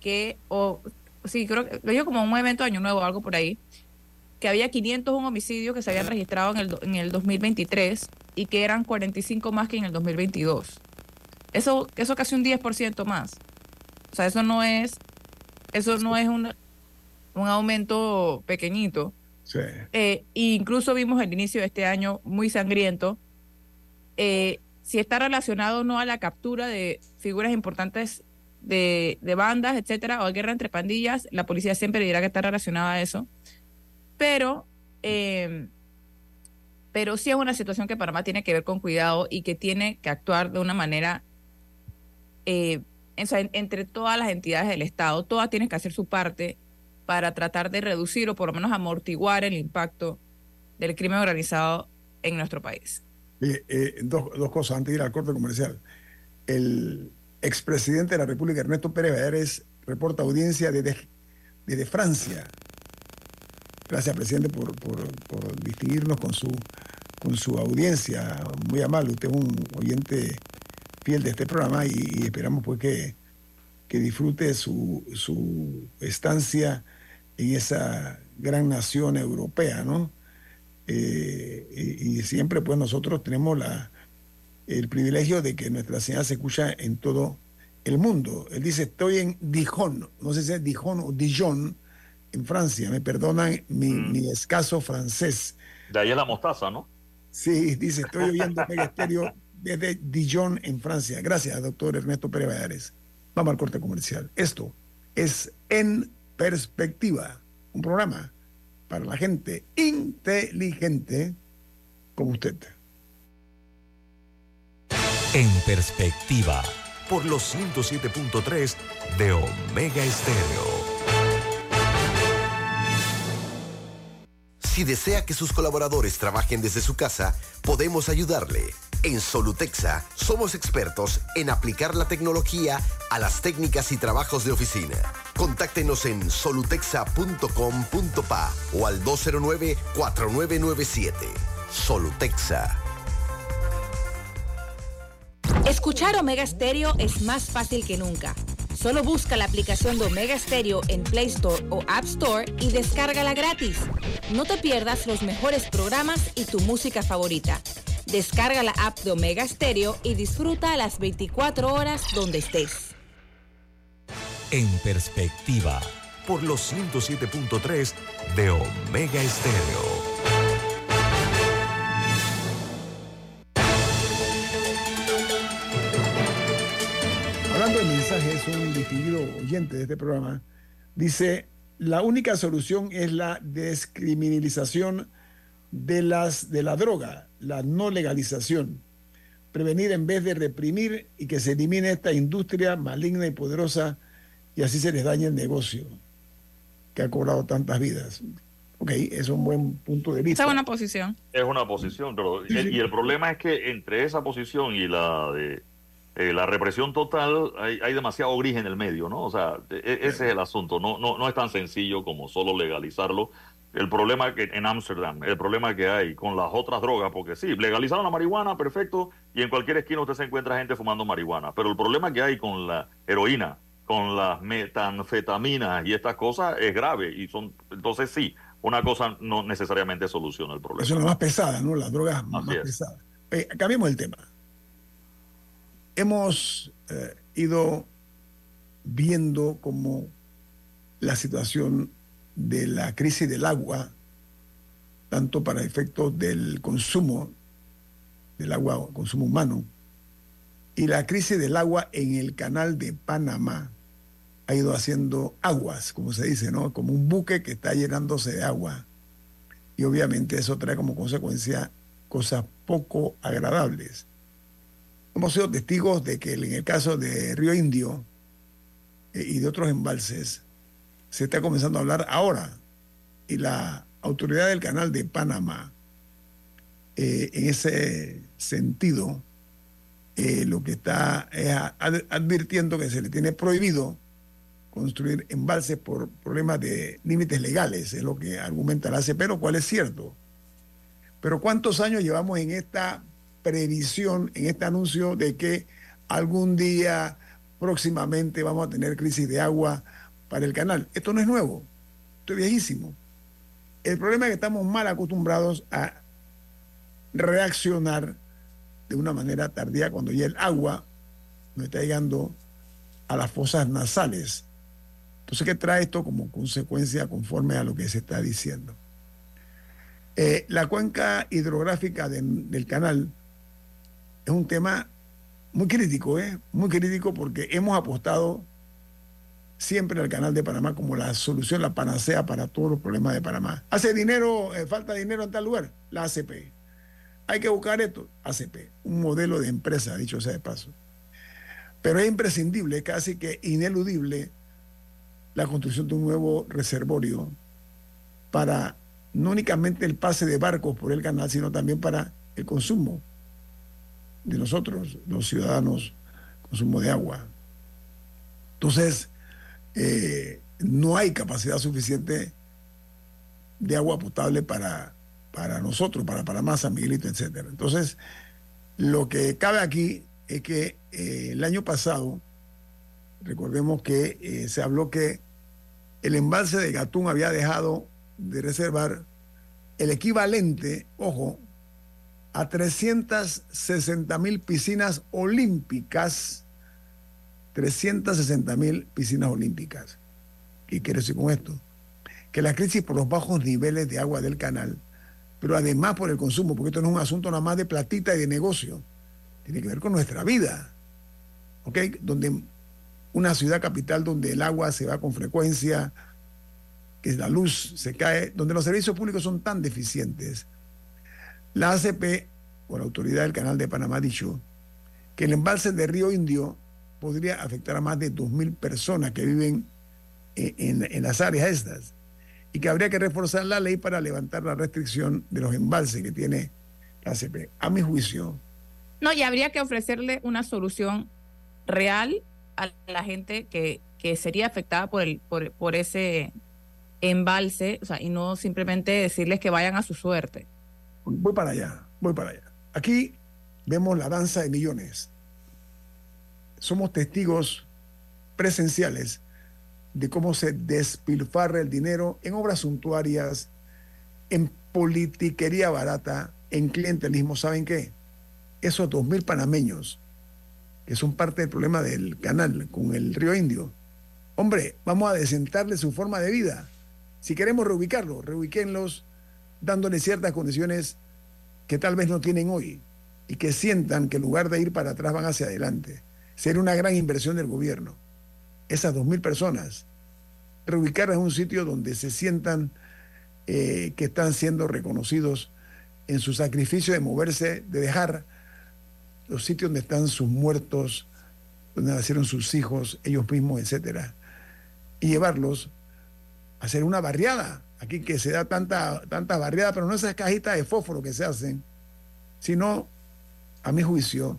que, o sí, creo que lo dijo como un evento de año nuevo, algo por ahí, que había 501 homicidios que se habían registrado en el, en el 2023 y que eran 45 más que en el 2022. Eso, eso casi un 10% más. O sea, eso no es, eso no es un, un aumento pequeñito. Sí. Eh, incluso vimos el inicio de este año muy sangriento. Eh, si está relacionado o no a la captura de figuras importantes de, de bandas, etcétera, o a guerra entre pandillas, la policía siempre dirá que está relacionada a eso. Pero Eh, pero sí es una situación que Panamá tiene que ver con cuidado y que tiene que actuar de una manera eh, entre todas las entidades del Estado, todas tienen que hacer su parte para tratar de reducir o por lo menos amortiguar el impacto del crimen organizado en nuestro país. Eh, eh, dos, dos cosas antes de ir al corte comercial. El expresidente de la República, Ernesto Pérez Valladares, reporta audiencia desde, desde Francia. Gracias, presidente, por, por, por distinguirnos con su, con su audiencia. Muy amable, usted es un oyente fiel de este programa y, y esperamos pues que, que disfrute su, su estancia en esa gran nación europea, ¿no? Eh, y, y siempre pues nosotros tenemos la, el privilegio de que nuestra señal se escucha en todo el mundo. Él dice, estoy en Dijon, no sé si es Dijon o Dijon, en Francia, me perdonan mi, mi escaso francés. De ahí es la mostaza, ¿no? Sí, dice, estoy oyendo Mega Estéreo desde Dijon, en Francia. Gracias, doctor Ernesto Pérez Valladares. Vamos al corte comercial. Esto es En Perspectiva, un programa para la gente inteligente como usted. En perspectiva, por los 107.3 de Omega Estéreo. Si desea que sus colaboradores trabajen desde su casa, podemos ayudarle. En Solutexa somos expertos en aplicar la tecnología a las técnicas y trabajos de oficina. Contáctenos en solutexa.com.pa o al 209-4997. Solutexa. Escuchar Omega Stereo es más fácil que nunca. Solo busca la aplicación de Omega Stereo en Play Store o App Store y descárgala gratis. No te pierdas los mejores programas y tu música favorita. Descarga la app de Omega Stereo y disfruta las 24 horas donde estés. en perspectiva, por los 107.3 de Omega Estéreo. Hablando de mensajes, un distinguido oyente de este programa dice, la única solución es la descriminalización de, las, de la droga, la no legalización. Prevenir en vez de reprimir y que se elimine esta industria maligna y poderosa y así se les daña el negocio que ha cobrado tantas vidas. Ok, es un buen punto de vista. Esa es una posición. Es una posición, pero y el problema es que entre esa posición y la de eh, la represión total hay, hay demasiado gris en el medio, ¿no? O sea, e- e- ese es el asunto. No, no, no es tan sencillo como solo legalizarlo. El problema que en Ámsterdam, el problema que hay con las otras drogas, porque sí, legalizaron la marihuana, perfecto, y en cualquier esquina usted se encuentra gente fumando marihuana, pero el problema que hay con la heroína, con las metanfetaminas y estas cosas es grave y son entonces sí, una cosa no necesariamente soluciona el problema. Eso es la más pesada, ¿no? Las drogas más es. pesadas. Eh, cambiemos el tema. Hemos eh, ido viendo cómo la situación de la crisis del agua, tanto para efectos del consumo del agua, consumo humano, y la crisis del agua en el canal de Panamá ha ido haciendo aguas, como se dice, ¿no? Como un buque que está llenándose de agua. Y obviamente eso trae como consecuencia cosas poco agradables. Hemos sido testigos de que en el caso de Río Indio eh, y de otros embalses se está comenzando a hablar ahora. Y la autoridad del canal de Panamá, eh, en ese sentido, eh, lo que está es advirtiendo que se le tiene prohibido construir embalses por problemas de límites legales, es lo que argumenta la lo cual es cierto. Pero ¿cuántos años llevamos en esta previsión, en este anuncio de que algún día próximamente vamos a tener crisis de agua para el canal? Esto no es nuevo, esto es viejísimo. El problema es que estamos mal acostumbrados a reaccionar de una manera tardía cuando ya el agua nos está llegando a las fosas nasales. Entonces, ¿qué trae esto como consecuencia conforme a lo que se está diciendo? Eh, la cuenca hidrográfica de- del canal es un tema muy crítico, ¿eh? muy crítico porque hemos apostado siempre al canal de Panamá como la solución, la panacea para todos los problemas de Panamá. ¿Hace dinero, eh, falta dinero en tal lugar? La ACP. Hay que buscar esto, ACP, un modelo de empresa, dicho sea de paso. Pero es imprescindible, casi que ineludible, la construcción de un nuevo reservorio para no únicamente el pase de barcos por el canal, sino también para el consumo de nosotros, los ciudadanos, consumo de agua. Entonces, eh, no hay capacidad suficiente de agua potable para, para nosotros, para Panamá, San Miguelito, etc. Entonces, lo que cabe aquí es que eh, el año pasado, recordemos que eh, se habló que el embalse de Gatún había dejado de reservar el equivalente, ojo, a 360 mil piscinas olímpicas, 360 mil piscinas olímpicas. ¿Qué quiere decir con esto? Que la crisis por los bajos niveles de agua del canal, pero además por el consumo, porque esto no es un asunto nada más de platita y de negocio, tiene que ver con nuestra vida, ¿ok? Donde una ciudad capital donde el agua se va con frecuencia, que la luz se cae, donde los servicios públicos son tan deficientes. La ACP, la autoridad del Canal de Panamá, ha dicho que el embalse de Río Indio podría afectar a más de 2.000 personas que viven en, en, las áreas estas y que habría que reforzar la ley para levantar la restricción de los embalses que tiene la ACP. A mi juicio. No, y habría que ofrecerle una solución real a la gente que, que sería afectada por, el, por, por ese embalse, o sea, y no simplemente decirles que vayan a su suerte. Voy para allá, voy para allá. Aquí vemos la danza de millones. Somos testigos presenciales de cómo se despilfarra el dinero en obras suntuarias, en politiquería barata, en clientelismo. ¿Saben qué? Esos dos mil panameños, que son parte del problema del canal con el río Indio, hombre, vamos a desentarle su forma de vida si queremos reubicarlos, reubiquenlos dándole ciertas condiciones que tal vez no tienen hoy y que sientan que en lugar de ir para atrás van hacia adelante. Sería una gran inversión del gobierno. Esas dos mil personas, reubicarlas en un sitio donde se sientan eh, que están siendo reconocidos en su sacrificio de moverse, de dejar los sitios donde están sus muertos, donde nacieron sus hijos, ellos mismos, etcétera, y llevarlos hacer una barriada. Aquí que se da tanta, tanta barriada, pero no esas cajitas de fósforo que se hacen, sino, a mi juicio,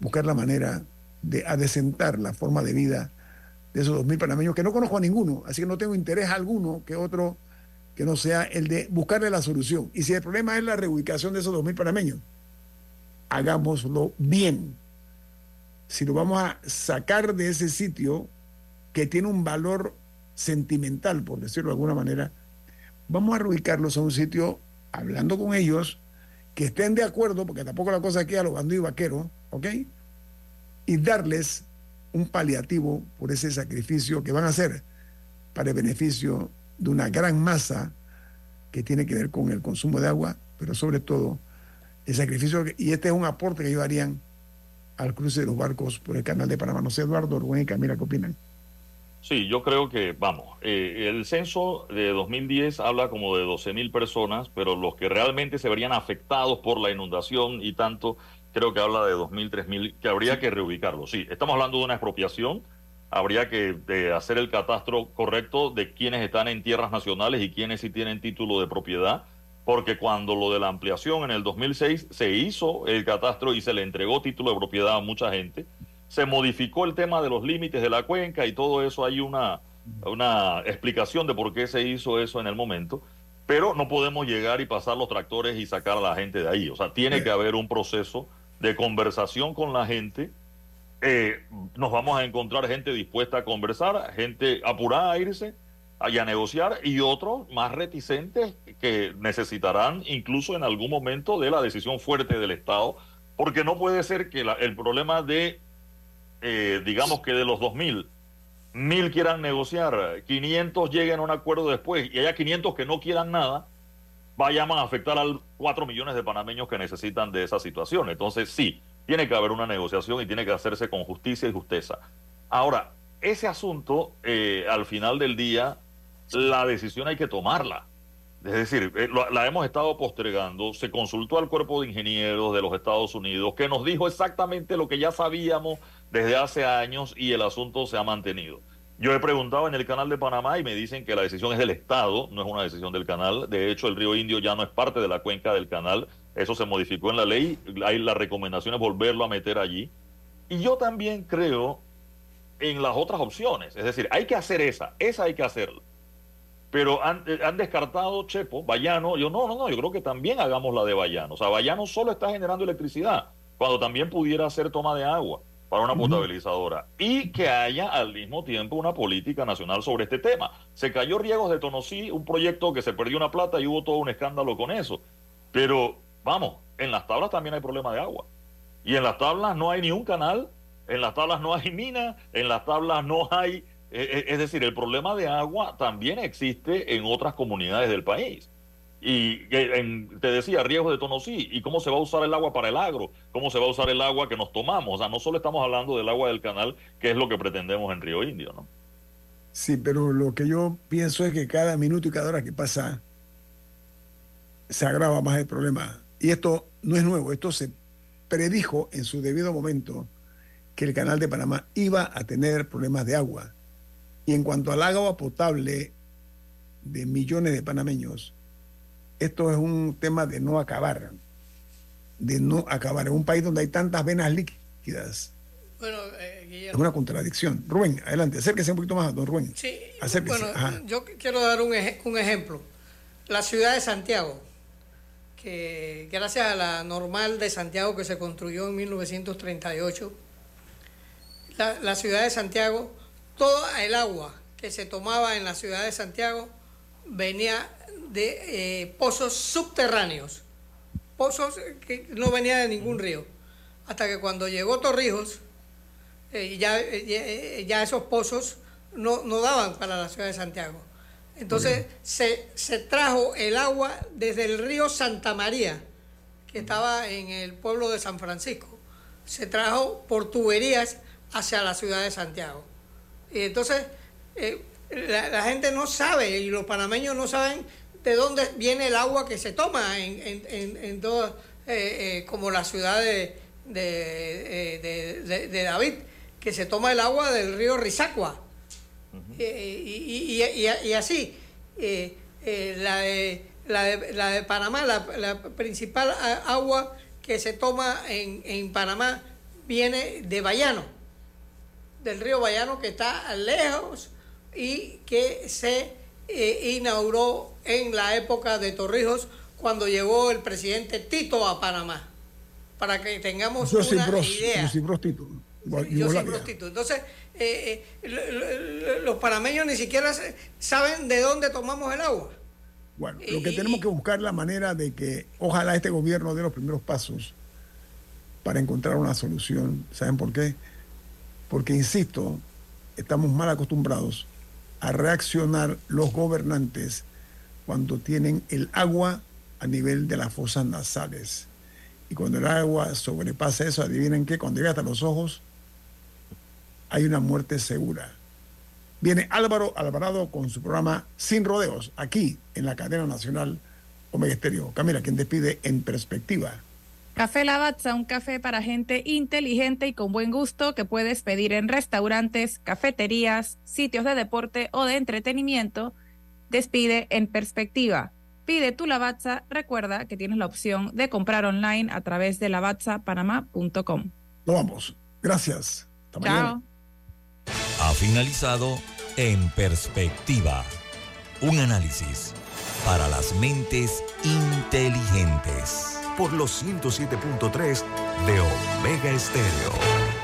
buscar la manera de adecentar la forma de vida de esos dos mil panameños, que no conozco a ninguno, así que no tengo interés alguno que otro que no sea el de buscarle la solución. Y si el problema es la reubicación de esos dos mil panameños, hagámoslo bien. Si lo vamos a sacar de ese sitio que tiene un valor sentimental, por decirlo de alguna manera, vamos a reubicarlos a un sitio hablando con ellos, que estén de acuerdo, porque tampoco la cosa aquí a los bandidos y vaqueros, ¿ok? Y darles un paliativo por ese sacrificio que van a hacer para el beneficio de una gran masa que tiene que ver con el consumo de agua, pero sobre todo el sacrificio, y este es un aporte que ellos harían al cruce de los barcos por el canal de Panamá. No sé, Eduardo, Rubén y ¿qué opinan? Sí, yo creo que, vamos, eh, el censo de 2010 habla como de 12 mil personas, pero los que realmente se verían afectados por la inundación y tanto, creo que habla de 2.000, 3.000, que habría que reubicarlos. Sí, estamos hablando de una expropiación, habría que hacer el catastro correcto de quienes están en tierras nacionales y quienes sí tienen título de propiedad, porque cuando lo de la ampliación en el 2006 se hizo el catastro y se le entregó título de propiedad a mucha gente, se modificó el tema de los límites de la cuenca y todo eso hay una, una explicación de por qué se hizo eso en el momento, pero no podemos llegar y pasar los tractores y sacar a la gente de ahí. O sea, tiene que haber un proceso de conversación con la gente. Eh, nos vamos a encontrar gente dispuesta a conversar, gente apurada a irse y a negociar y otros más reticentes que necesitarán incluso en algún momento de la decisión fuerte del Estado, porque no puede ser que el problema de eh, digamos que de los 2.000, 1.000 quieran negociar, 500 lleguen a un acuerdo después y haya 500 que no quieran nada, vayan a afectar a 4 millones de panameños que necesitan de esa situación. Entonces, sí, tiene que haber una negociación y tiene que hacerse con justicia y justeza. Ahora, ese asunto, eh, al final del día, la decisión hay que tomarla. Es decir, eh, la hemos estado postergando. Se consultó al cuerpo de ingenieros de los Estados Unidos, que nos dijo exactamente lo que ya sabíamos desde hace años y el asunto se ha mantenido. Yo he preguntado en el canal de Panamá y me dicen que la decisión es del Estado, no es una decisión del canal. De hecho, el río Indio ya no es parte de la cuenca del canal. Eso se modificó en la ley. Hay la recomendación es volverlo a meter allí. Y yo también creo en las otras opciones. Es decir, hay que hacer esa, esa hay que hacerla. Pero han, eh, han descartado Chepo, Bayano. Yo no, no, no, yo creo que también hagamos la de Bayano. O sea, Bayano solo está generando electricidad, cuando también pudiera hacer toma de agua para una potabilizadora. Y que haya al mismo tiempo una política nacional sobre este tema. Se cayó Riegos de Tonosí, un proyecto que se perdió una plata y hubo todo un escándalo con eso. Pero, vamos, en las tablas también hay problema de agua. Y en las tablas no hay ni un canal, en las tablas no hay mina, en las tablas no hay... eh, eh, es decir, el problema de agua también existe en otras comunidades del país. Y te decía, riesgos de Tonosí, ¿y cómo se va a usar el agua para el agro? ¿Cómo se va a usar el agua que nos tomamos? O sea, no solo estamos hablando del agua del canal, que es lo que pretendemos en Río Indio, ¿no? Sí, pero lo que yo pienso es que cada minuto y cada hora que pasa se agrava más el problema. Y esto no es nuevo, esto se predijo en su debido momento que el canal de Panamá iba a tener problemas de agua. Y en cuanto al agua potable de millones de panameños, esto es un tema de no acabar, de no acabar. En un país donde hay tantas venas líquidas, Bueno, eh, es una contradicción. Rubén, adelante, acérquese un poquito más, don Rubén. Sí, Acérquese. bueno, Ajá. yo quiero dar un, eje- un ejemplo. La ciudad de Santiago, que gracias a la normal de Santiago que se construyó en 1938, la, la ciudad de Santiago, todo el agua que se tomaba en la ciudad de Santiago venía de eh, pozos subterráneos, pozos que no venían de ningún río. Hasta que cuando llegó Torrijos, eh, ya, eh, ya, esos pozos no, no daban para la ciudad de Santiago. Entonces se, se trajo el agua desde el río Santa María, que estaba en el pueblo de San Francisco. Se trajo por tuberías hacia la ciudad de Santiago. Y entonces la, la gente no sabe y los panameños no saben de dónde viene el agua que se toma en, en, en, en todas, eh, eh, como la ciudad de, de, eh, de- de- de David, que se toma el agua del río Rizacua. Eh, y, y- y- y- y así, la, de, la, de, la de Panamá, la, la principal agua que se toma en, en Panamá viene de Bayano, del río Bayano que está lejos y que se inauguró en la época de Torrijos cuando llegó el presidente Tito a Panamá, para que tengamos Yo una bros, idea. yo soy prostituto. Yo soy Yugoslavia. prostituto. Entonces, eh, eh, lo- lo- los panameños ni siquiera saben de dónde tomamos el agua. Bueno, lo que tenemos que buscar la manera de que ojalá este gobierno dé los primeros pasos para encontrar una solución. ¿Saben por qué? Porque, insisto, estamos mal acostumbrados a reaccionar los gobernantes cuando tienen el agua a nivel de las fosas nasales. Y cuando el agua sobrepasa eso, adivinen qué, cuando llega hasta los ojos, hay una muerte segura. Viene Álvaro Alvarado con su programa Sin Rodeos, aquí en la cadena nacional Omega Estéreo. Camila, quien despide en perspectiva. Café Lavazza, un café para gente inteligente y con buen gusto que puedes pedir en restaurantes, cafeterías, sitios de deporte o de entretenimiento. Despide en perspectiva. Pide tu Lavazza. Recuerda que tienes la opción de comprar online a través de lavazzapanamá.com. Nos vamos. Gracias. Hasta mañana. Chao. Ha finalizado En Perspectiva. Un análisis para las mentes inteligentes. Por los 107.3 de Omega Estéreo.